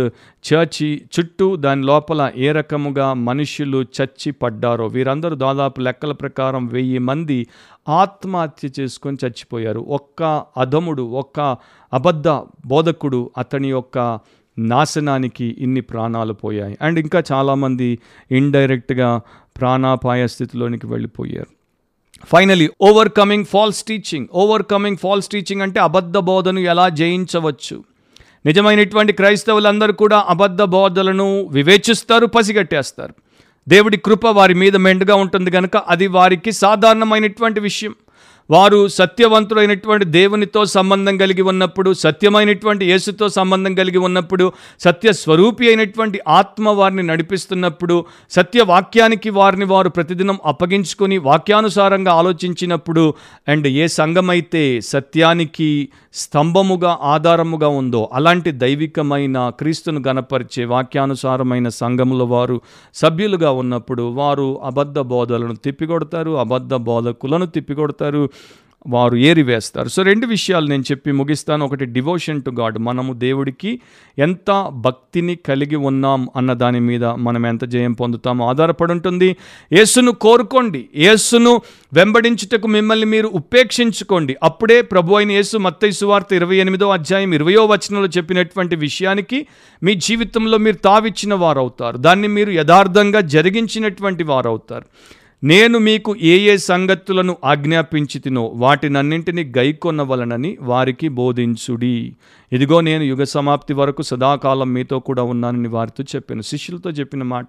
చర్చి చుట్టూ దాని లోపల ఏ రకముగా మనుషులు చచ్చి పడ్డారో వీరందరూ దాదాపు లెక్కల ప్రకారం వెయ్యి మంది ఆత్మహత్య చేసుకొని చచ్చిపోయారు. ఒక్క అధముడు ఒక్క అబద్ధ బోధకుడు అతని యొక్క నాశనానికి ఇన్ని ప్రాణాలు పోయాయి. అండ్ ఇంకా చాలామంది ఇండైరెక్ట్గా ప్రాణాపాయ స్థితిలోనికి వెళ్ళిపోయారు. Finally overcoming false teaching overcoming false teaching అంటే అబద్ధ బోధను ఎలా జయించవచ్చు? నిజమైనటువంటి క్రైస్తవులందరూ కూడా అబద్ధ బోధలను వివేచిస్తారు పసిగట్టేస్తారు. దేవుడి కృప వారి మీద మెండుగా ఉంటుంది కనుక అది వారికి సాధారణమైనటువంటి విషయం. వారు సత్యవంతుడైనటువంటి దేవునితో సంబంధం కలిగి ఉన్నప్పుడు సత్యమైనటువంటి యేసుతో సంబంధం కలిగి ఉన్నప్పుడు సత్య స్వరూపి అయినటువంటి ఆత్మ వారిని నడిపిస్తున్నప్పుడు సత్యవాక్యానికి వారిని వారు ప్రతిదినం అప్పగించుకొని వాక్యానుసారంగా ఆలోచించినప్పుడు అండ్ ఏ సంఘమైతే సత్యానికి స్తంభముగా ఆధారముగా ఉందో అలాంటి దైవికమైన క్రీస్తును గనపరిచే వాక్యానుసారమైన సంఘముల వారు సభ్యులుగా ఉన్నప్పుడు వారు అబద్ధ బోధలను తిప్పికొడతారు అబద్ధ బోధకులను తిప్పికొడతారు వారు ఏరివేస్తారు. సో రెండు విషయాలు నేను చెప్పి ముగిస్తాను. ఒకటి డివోషన్ టు గాడ్ మనము దేవుడికి ఎంత భక్తిని కలిగి ఉన్నాం అన్న దాని మీద మనం ఎంత జయం పొందుతామో ఆధారపడి ఉంటుంది. యేసును కోరుకోండి. యేసును వెంబడించుటకు మిమ్మల్ని మీరు ఉపేక్షించుకోండి. అప్పుడే ప్రభు అయిన యేసు మత్తయి ఇరవై ఎనిమిదో అధ్యాయం ఇరవయో వచనంలో చెప్పినటువంటి విషయానికి మీ జీవితంలో మీరు తావిచ్చిన వారు అవుతారు దాన్ని మీరు యథార్థంగా జరిగించినటువంటి వారు అవుతారు నేను మీకు ఏ ఏ సంగతులను ఆజ్ఞాపించితినో వాటినన్నింటినీ గైకొనవలనని వారికి బోధించుడి. ఇదిగో నేను యుగ సమాప్తి వరకు సదాకాలం మీతో కూడా ఉన్నానని వారితో చెప్పాను. శిష్యులతో చెప్పిన మాట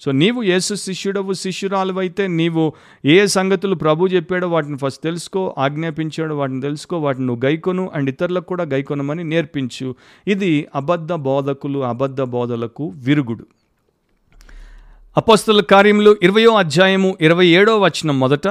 సో నీవు యేసు శిష్యుడవు శిష్యురాలువైతే నీవు ఏ ఏ సంగతులు ప్రభు చెప్పాడో వాటిని ఫస్ట్ తెలుసుకో ఆజ్ఞాపించాడో వాటిని తెలుసుకో వాటిని నువ్వు గైకొను అండ్ ఇతరులకు కూడా గైకొనమని నేర్పించు. ఇది అబద్ధ బోధకులు అబద్ధ బోధలకు విరుగుడు. అపోస్తుల కార్యములు ఇరవయో అధ్యాయము ఇరవై ఏడో వచనం మొదట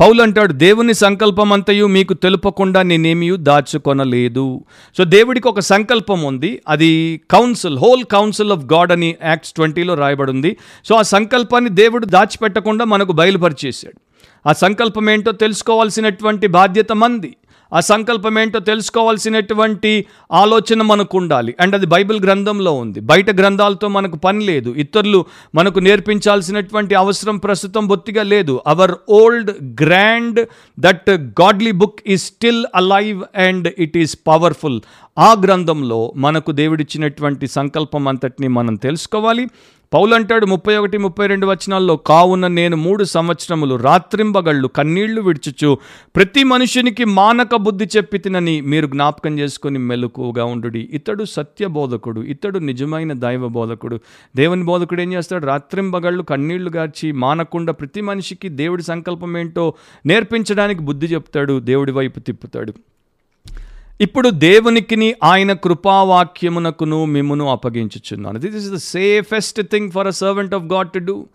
పౌలు అంటాడు దేవుని సంకల్పమంతయు మీకు తెలుపకుండా నేనేమీ దాచుకొనలేదు. సో దేవుడికి ఒక సంకల్పం ఉంది. అది counsel whole counsel of God అని యాక్ట్స్ ట్వంటీలో రాయబడింది. సో ఆ సంకల్పాన్ని దేవుడు దాచిపెట్టకుండా మనకు బయలుపరిచేశాడు. ఆ సంకల్పం ఏంటో తెలుసుకోవాల్సినటువంటి బాధ్యత మంది. ఆ సంకల్పం ఏంటో తెలుసుకోవాల్సినటువంటి ఆలోచన మనకు ఉండాలి అండ్ అది బైబిల్ గ్రంథంలో ఉంది. బయట గ్రంథాలతో మనకు పని లేదు. ఇతరులు మనకు నేర్పించాల్సినటువంటి అవసరం ప్రస్తుతం బొత్తిగా లేదు. Our old grand that godly book is still alive and it is powerful ఆ గ్రంథంలో మనకు దేవుడిచ్చినటువంటి సంకల్పం అంతటిని మనం తెలుసుకోవాలి. పౌలంటాడు ముప్పై ఒకటి ముప్పై రెండు వచనాల్లో కావున నేను మూడు సంవత్సరములు రాత్రింబగళ్ళు కన్నీళ్ళు విడుచుచు ప్రతి మనుషునికి మానక బుద్ధి చెప్పి తినని మీరు జ్ఞాపకం చేసుకొని మెలకుగా ఉండు ఇతడు సత్య బోధకుడు ఇతడు నిజమైన దైవ బోధకుడు. దేవుని బోధకుడు ఏం చేస్తాడు? రాత్రింబగళ్ళు కన్నీళ్ళు గార్చి మానకుండా ప్రతి మనిషికి దేవుడి సంకల్పం ఏంటో నేర్పించడానికి బుద్ధి చెప్తాడు దేవుడి వైపు తిప్పుతాడు. ఇప్పుడు దేవునికిని ఆయన కృపావాక్యమునకును మిమ్మును అప్పగించుచున్నాను. This is the safest thing for a servant of God to do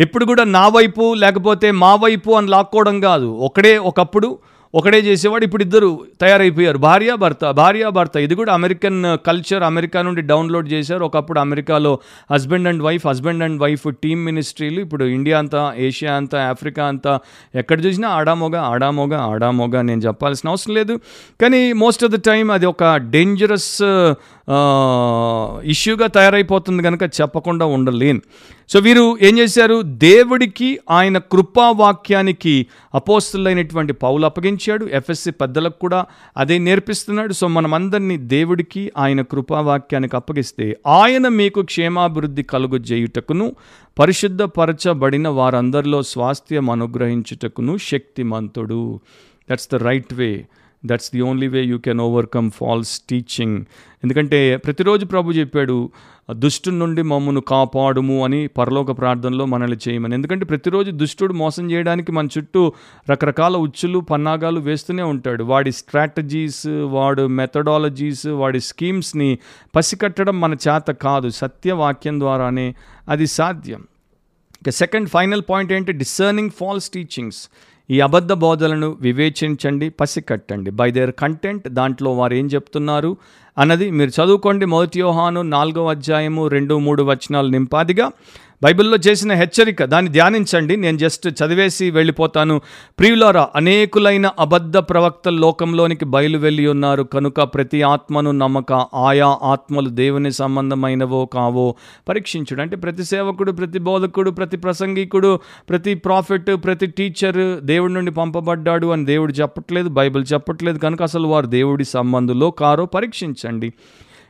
ఎప్పుడు కూడా నా వైపు లేకపోతే మా వైపు అని లాక్కోవడం కాదు. ఒకడే ఒకప్పుడు ఒకడే చేసేవాడు ఇప్పుడు ఇద్దరు తయారైపోయారు. భార్య భర్త భార్య భర్త. ఇది కూడా అమెరికన్ కల్చర్ అమెరికా నుండి డౌన్లోడ్ చేశారు. ఒకప్పుడు అమెరికాలో husband and wife husband and wife team మినిస్ట్రీలు ఇప్పుడు ఇండియా అంతా ఏషియా అంతా ఆఫ్రికా అంతా ఎక్కడ చూసినా ఆడామోగ ఆడామోగ ఆడామోగ నేను చెప్పాల్సిన అవసరం లేదు. కానీ మోస్ట్ ఆఫ్ ద టైం అది ఒక డేంజరస్ ఇష్యూగా తయారైపోతుంది కనుక చెప్పకుండా ఉండలేను సో వీరు ఏం చేశారు? దేవుడికి ఆయన కృపావాక్యానికి అపోస్తులైనటువంటి పౌలు అప్పగించాడు. ఎఫ్ఎస్సి పెద్దలకు కూడా అదే నేర్పిస్తున్నాడు. సో మనమందరినీ దేవుడికి ఆయన కృపావాక్యానికి అప్పగిస్తే ఆయన మీకు క్షేమాభివృద్ధి కలుగు చేయుటకును పరిశుద్ధపరచబడిన వారందరిలో స్వాస్థ్యం అనుగ్రహించుటకును శక్తిమంతుడు. That's the right way that's the only way you can overcome false teaching ఎందుకంటే ప్రతిరోజు ప్రభు చెప్పాడు దుష్టు నుండి మమ్మను కాపాడుము అని పరలోక ప్రార్థనలో మనల్ని చేయమని. ఎందుకంటే ప్రతిరోజు దుష్టుడు మోసం చేయడానికి మన చుట్టూ రకరకాల ఉచ్చులు పన్నాగాలు వేస్తూనే ఉంటాడు. వాడి స్ట్రాటజీస్ వాడు మెథడాలజీస్ వాడి స్కీమ్స్ని పసికట్టడం మన చేత కాదు సత్యవాక్యం ద్వారానే అది సాధ్యం. ఇక సెకండ్ ఫైనల్ పాయింట్ ఏంటి? డిసర్నింగ్ ఫాల్స్ టీచింగ్స్ ఈ అబద్ధ బోధలను వివేచించండి పసికట్టండి. బై దేర్ కంటెంట్ దాంట్లో వారు ఏం చెప్తున్నారు? అన్నది మీరు చదువుకోండి. మొదటి యోహాను నాలుగో అధ్యాయము రెండు మూడు వచనాలు నింపాదిగా బైబిల్లో చేసిన హెచ్చరిక దాన్ని ధ్యానించండి నేను జస్ట్ చదివేసి వెళ్ళిపోతాను. ప్రియులారా అనేకులైన అబద్ధ ప్రవక్త లోకంలోనికి బయలు వెళ్ళి ఉన్నారు. కనుక ప్రతి ఆత్మను నమ్మక ఆయా ఆత్మలు దేవుని సంబంధమైనవో కావో పరీక్షించుడు. అంటే ప్రతి సేవకుడు ప్రతి బోధకుడు ప్రతి ప్రసంగికుడు ప్రతి ప్రాఫిట్ ప్రతి టీచర్ దేవుడి నుండి పంపబడ్డాడు అని దేవుడు చెప్పట్లేదు బైబిల్ చెప్పట్లేదు. కనుక అసలు వారు దేవుడి సంబంధులో కారో పరీక్షించండి.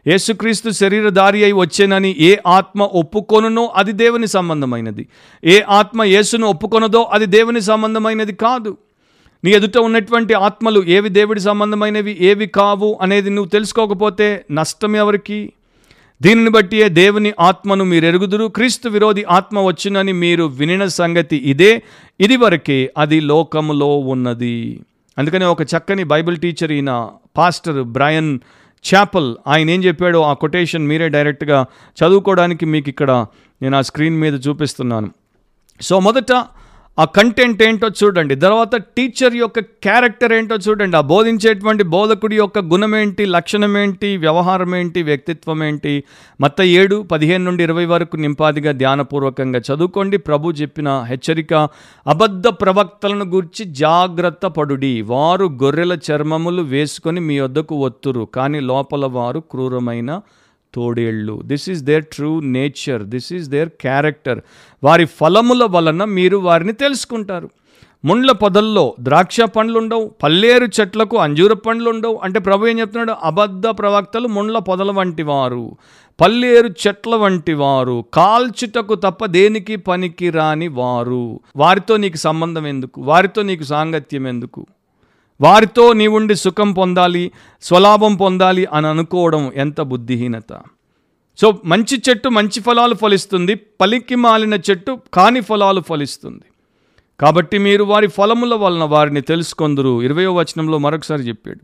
యేసుక్రీస్తు శరీరధారి అయి వచ్చేనని ఏ ఆత్మ ఒప్పుకొనునో అది దేవుని సంబంధమైనది. ఏ ఆత్మ యేసును ఒప్పుకొనదో అది దేవుని సంబంధమైనది కాదు. నీ ఎదుట ఉన్నటువంటి ఆత్మలు ఏవి దేవుడి సంబంధమైనవి ఏవి కావు అనేది నువ్వు తెలుసుకోకపోతే నష్టం ఎవరికి? దీనిని బట్టియే దేవుని ఆత్మను మీరు ఎరుగుదురు క్రీస్తు విరోధి ఆత్మ వచ్చునని మీరు వినిన సంగతి ఇదే. ఇది వరకే అది లోకములో ఉన్నది. అందుకని ఒక చక్కని బైబిల్ టీచర్ ఈయన పాస్టర్ బ్రయన్ చాపల్ ఆయన ఏం చెప్పాడో ఆ కొటేషన్ మీరే డైరెక్ట్గా చదువుకోవడానికి మీకు ఇక్కడ నేను ఆ స్క్రీన్ మీద చూపిస్తున్నాను. సో మొదట ఆ కంటెంట్ ఏంటో చూడండి. తర్వాత టీచర్ యొక్క క్యారెక్టర్ ఏంటో చూడండి. ఆ బోధించేటువంటి బోధకుడి యొక్క గుణం ఏంటి లక్షణం ఏంటి వ్యవహారం ఏంటి వ్యక్తిత్వం ఏంటి? మత్త ఏడు పదిహేను నుండి ఇరవై వరకు నింపాదిగా ధ్యానపూర్వకంగా చదువుకోండి. ప్రభు చెప్పిన హెచ్చరిక అబద్ధ ప్రవక్తలను గురించి జాగ్రత్త పడుడి. వారు గొర్రెల చర్మములు వేసుకొని మీ వద్దకు ఒత్తురు కానీ లోపల వారు క్రూరమైన తోడేళ్ళు. This is their true nature this is their character వారి ఫలముల వలన మీరు వారిని తెలుసుకుంటారు. ముండ్ల పొదల్లో ద్రాక్ష పండ్లు ఉండవు పల్లేరు చెట్లకు అంజూర పండ్లు ఉండవు అంటే ప్రభు ఏం చెప్తున్నాడు? అబద్ధ ప్రవక్తలు ముండ్ల పొదల వంటి వారు పల్లేరు చెట్ల వంటి వారు కాల్చుటకు తప్ప దేనికి పనికి రాని వారు. వారితో నీకు సంబంధం ఎందుకు? వారితో నీకు సాంగత్యం ఎందుకు? వారితో నీవుండి సుఖం పొందాలి స్వలాభం పొందాలి అని అనుకోవడం ఎంత బుద్ధిహీనత. సో మంచి చెట్టు మంచి ఫలాలు ఫలిస్తుంది పలికి మాలిన చెట్టు కాని ఫలాలు ఫలిస్తుంది. కాబట్టి మీరు వారి ఫలముల వలన వారిని తెలుసుకొందరు. ఇరవయో వచనంలో మరొకసారి చెప్పాడు.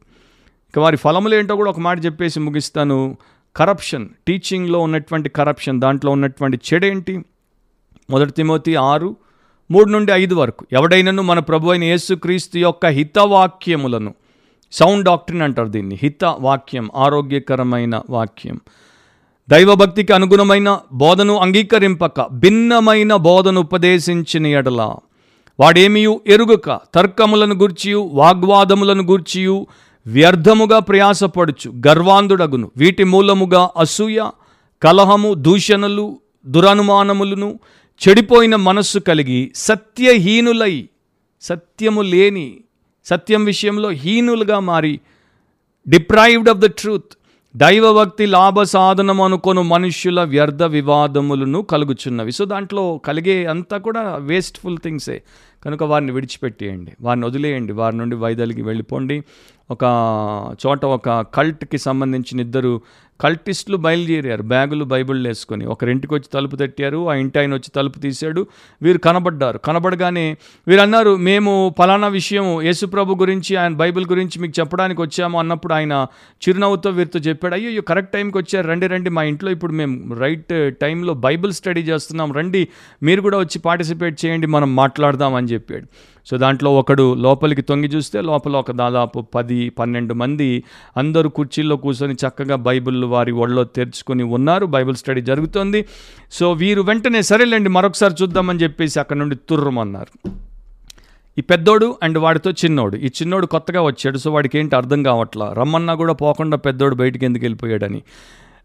ఇక వారి ఫలములు ఏంటో కూడా ఒక మాట చెప్పేసి ముగిస్తాను. కరప్షన్ టీచింగ్లో ఉన్నటువంటి కరప్షన్ దాంట్లో ఉన్నటువంటి చెడేంటి? మొదటి తిమోతి ఆరు మూడు నుండి ఐదు వరకు. ఎవడైనను మన ప్రభు అయిన యేసుక్రీస్తు యొక్క హితవాక్యములను సౌండ్ డాక్టరీన్ అంటారు దీన్ని హిత వాక్యం ఆరోగ్యకరమైన వాక్యం. దైవభక్తికి అనుగుణమైన బోధను అంగీకరింపక భిన్నమైన బోధను ఉపదేశించిన ఎడల వాడేమియు ఎరుగక తర్కములను గూర్చియు వాగ్వాదములను గూర్చియు వ్యర్థముగా ప్రయాసపడుచు గర్వాంధుడగును. వీటి మూలముగా అసూయ కలహము దూషణలు దురనుమానములను చెడిపోయిన మనస్సు కలిగి సత్యహీనులై సత్యము లేని సత్యం విషయంలో హీనులుగా మారి డిప్రైవ్డ్ ఆఫ్ ద ట్రూత్ దైవభక్తి లాభ సాధనం అనుకోను మనుష్యుల వ్యర్థ వివాదములను కలుగుచున్నవి. సో దాంట్లో కలిగే అంతా కూడా వేస్ట్ఫుల్ థింగ్సే కనుక వారిని విడిచిపెట్టేయండి. వారిని వదిలేయండి. వారి నుండి వైదలికి వెళ్ళిపోండి. ఒక చోట ఒక కల్ట్కి సంబంధించిన ఇద్దరు కల్టిస్టులు బయలుదేరారు బ్యాగులు బైబిళ్ళు వేసుకొని. ఒకరింటికి వచ్చి తలుపు తట్టారు ఆ ఇంటి ఆయన వచ్చి తలుపు తీశాడు. వీరు కనబడ్డారు. కనబడగానే వీరు అన్నారు మేము ఫలానా విషయం యేసుప్రభు గురించి ఆయన బైబిల్ గురించి మీకు చెప్పడానికి వచ్చాము అన్నప్పుడు ఆయన చిరునవ్వుతో వీరితో చెప్పాడు అయ్యో కరెక్ట్ టైంకి వచ్చారు. రండి రండి మా ఇంట్లో ఇప్పుడు మేము రైట్ టైంలో బైబిల్ స్టడీ చేస్తున్నాం. రండి మీరు కూడా వచ్చి పార్టిసిపేట్ చేయండి మనం మాట్లాడదాం అని చెప్పాడు. సో దాంట్లో ఒకడు లోపలికి తొంగి చూస్తే లోపల ఒక దాదాపు పది పన్నెండు మంది అందరూ కుర్చీల్లో కూర్చొని చక్కగా బైబిల్ వారి ఒళ్ళో తెరుచుకొని ఉన్నారు. బైబిల్ స్టడీ జరుగుతోంది. సో వీరు వెంటనే సరేలేండి మరొకసారి చూద్దామని చెప్పేసి అక్కడ నుండి తుర్రమన్నారు. ఈ పెద్దోడు అండ్ వాడితో చిన్నోడు. ఈ చిన్నోడు కొత్తగా వచ్చాడు సో వాడికి ఏంటి అర్థం కావట్లా? రమ్మన్నా కూడా పోకుండా పెద్దోడు బయటికి ఎందుకు వెళ్ళిపోయాడని.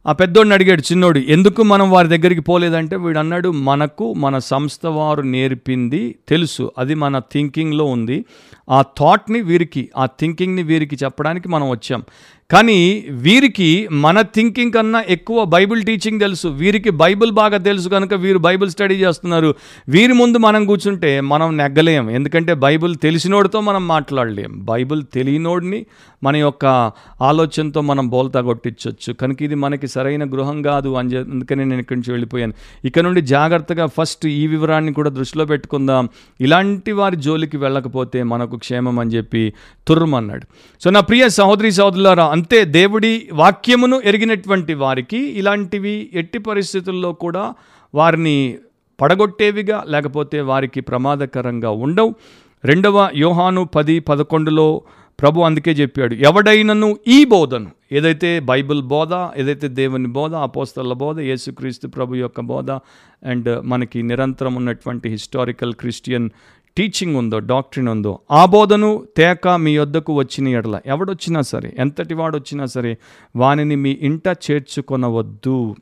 ఆ పెద్దోడిని అడిగాడు చిన్నోడు ఎందుకు మనం వారి దగ్గరికి పోలేదంటే వీడు అన్నాడు మనకు మన సంస్థ వారు నేర్పింది తెలుసు అది మన థింకింగ్లో ఉంది. ఆ థాట్ని వీరికి ఆ థింకింగ్ని వీరికి చెప్పడానికి మనం వచ్చాం. కానీ వీరికి మన థింకింగ్ కన్నా ఎక్కువ బైబిల్ టీచింగ్ తెలుసు. వీరికి బైబిల్ బాగా తెలుసు కనుక వీరు బైబిల్ స్టడీ చేస్తున్నారు. వీరి ముందు మనం కూర్చుంటే మనం నెగ్గలేం. ఎందుకంటే బైబిల్ తెలిసినోడితో మనం మాట్లాడలేం. బైబిల్ తెలియనోడిని మన యొక్క ఆలోచనతో మనం బోల్తా కొట్టించవచ్చు కనుక ఇది మనకి సరైన గృహం కాదు అని అందుకని నేను ఇక్కడి నుంచి వెళ్ళిపోయాను. ఇక నుండి జాగ్రత్తగా ఫస్ట్ ఈ వివరాన్ని కూడా దృష్టిలో పెట్టుకుందాం. ఇలాంటి వారి జోలికి వెళ్ళకపోతే మనకు క్షేమం అని చెప్పి తుర్రమన్నాడు. సో నా ప్రియ సహోదరి సహోదరులారా అంతే దేవుడి వాక్యమును ఎరిగినటువంటి వారికి ఇలాంటివి ఎట్టి పరిస్థితుల్లో కూడా వారిని పడగొట్టేవిగా లేకపోతే వారికి ప్రమాదకరంగా ఉండవు. రెండవ యోహాను పది పదకొండులో ప్రభు అందుకే చెప్పాడు ఎవడైనను ఈ బోధను ఏదైతే బైబిల్ బోధ ఏదైతే దేవుని బోధ అపోస్తల బోధ యేసుక్రీస్తు ప్రభు యొక్క బోధ అండ్ మనకి నిరంతరం ఉన్నటువంటి హిస్టారికల్ క్రిస్టియన్ టీచింగ్ ఉందో డాక్టరీన్ ఉందో ఆ బోధను తేక మీ వద్దకు వచ్చిన ఎడల ఎవడొచ్చినా సరే ఎంతటి వాడొచ్చినా సరే వానిని మీ ఇంట చేర్చుకొనవద్దు.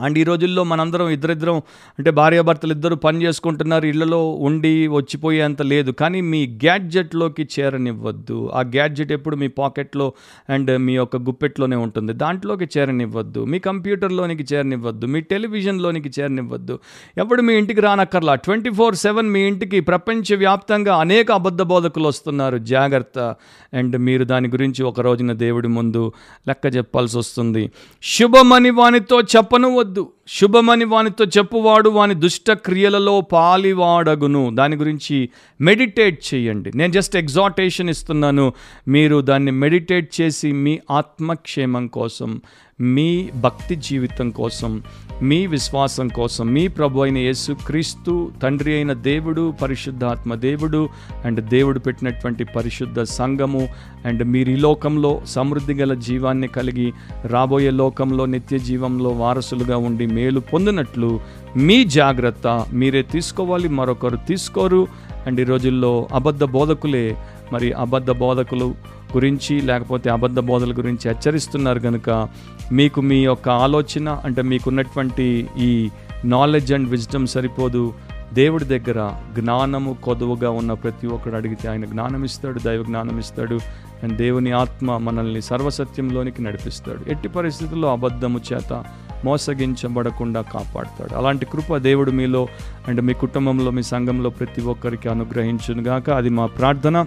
అండ్ ఈ రోజుల్లో మనందరం ఇద్దరిద్దరం అంటే భార్యాభర్తలు ఇద్దరు పని చేసుకుంటున్నారు ఇళ్ళలో ఉండి వచ్చిపోయేంత లేదు. కానీ మీ గ్యాడ్జెట్లోకి చేరనివ్వద్దు. ఆ గ్యాడ్జెట్ ఎప్పుడు మీ పాకెట్లో అండ్ మీ యొక్క గుప్పెట్లోనే ఉంటుంది. దాంట్లోకి చేరనివ్వద్దు. మీ కంప్యూటర్లోనికి చేరనివ్వద్దు. మీ టెలివిజన్లోనికి చేరనివ్వద్దు. ఎప్పుడు మీ ఇంటికి రానక్కర్లా. ట్వంటీ ఫోర్ సెవెన్ మీ ఇంటికి ప్రపంచవ్యాప్తంగా అనేక అబద్ధ బోధకులు వస్తున్నారు. జాగ్రత్త. అండ్ మీరు దాని గురించి ఒక రోజున దేవుడి ముందు లెక్క చెప్పాల్సి వస్తుంది శుభమని వానితో చెప్పను వద్దు శుభమని వానితో చెప్పువాడు వాని దుష్ట క్రియలలో పాలివాడగును. దాని గురించి మెడిటేట్ చేయండి. నేను జస్ట్ ఎగ్జాటేషన్ ఇస్తున్నాను. మీరు దాన్ని మెడిటేట్ చేసి మీ ఆత్మక్షేమం కోసం మీ భక్తి జీవితం కోసం మీ విశ్వాసం కోసం మీ ప్రభు అయిన యేసు క్రీస్తు తండ్రి అయిన దేవుడు పరిశుద్ధాత్మ దేవుడు అండ్ దేవుడు పెట్టినటువంటి పరిశుద్ధ సంఘము అండ్ మీరు ఈ లోకంలో సమృద్ధి గల జీవాన్ని కలిగి రాబోయే లోకంలో నిత్య జీవంలో వారసులుగా ఉండి మేలు పొందినట్లు మీ జాగ్రత్త మీరే తీసుకోవాలి మరొకరు తీసుకోరు. అండ్ ఈ రోజుల్లో అబద్ధ బోధకులే మరి అబద్ధ బోధకులు గురించి లేకపోతే అబద్ధ బోధల గురించి హెచ్చరిస్తున్నారు కనుక మీకు మీ యొక్క ఆలోచన అంటే మీకున్నటువంటి ఈ నాలెడ్జ్ అండ్ విజ్డమ్ సరిపోదు. దేవుడి దగ్గర జ్ఞానము కొదువుగా ఉన్న ప్రతి ఒక్కడు అడిగితే ఆయన జ్ఞానం ఇస్తాడు దైవ జ్ఞానం ఇస్తాడు అండ్ దేవుని ఆత్మ మనల్ని సర్వసత్యంలోనికి నడిపిస్తాడు. ఎట్టి పరిస్థితుల్లో అబద్ధము చేత మోసగించబడకుండా కాపాడుతాడు. అలాంటి కృప దేవుడు మీలో అండ్ మీ కుటుంబంలో మీ సంఘంలో ప్రతి ఒక్కరికి అనుగ్రహించునుగాక. అది మా ప్రార్థన.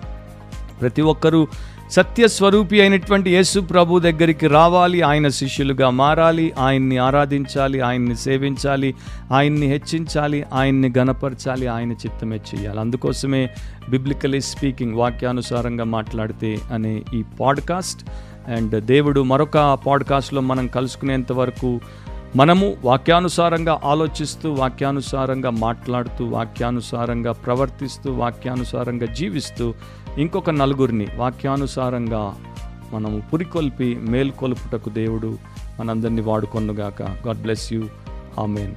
ప్రతి ఒక్కరూ సత్యస్వరూపి అయినటువంటి యేసు ప్రభు దగ్గరికి రావాలి ఆయన శిష్యులుగా మారాలి ఆయన్ని ఆరాధించాలి ఆయన్ని సేవించాలి ఆయన్ని హెచ్చించాలి ఆయన్ని గనపరచాలి ఆయన చిత్తమే చేయాలి. అందుకోసమే బిబ్లికలీ స్పీకింగ్ వాక్యానుసారంగా మాట్లాడితే అనే ఈ పాడ్కాస్ట్ అండ్ దేవుడు మరొక పాడ్కాస్ట్లో మనం కలుసుకునేంత వరకు మనము వాక్యానుసారంగా ఆలోచిస్తూ వాక్యానుసారంగా మాట్లాడుతూ వాక్యానుసారంగా ప్రవర్తిస్తూ వాక్యానుసారంగా జీవిస్తూ ఇంకొక నలుగురిని వాక్యానుసారంగా మనము పురికొల్పి మేల్కొల్పుటకు దేవుడు మనందరినీ వాడుకొనుగాక. God bless you amen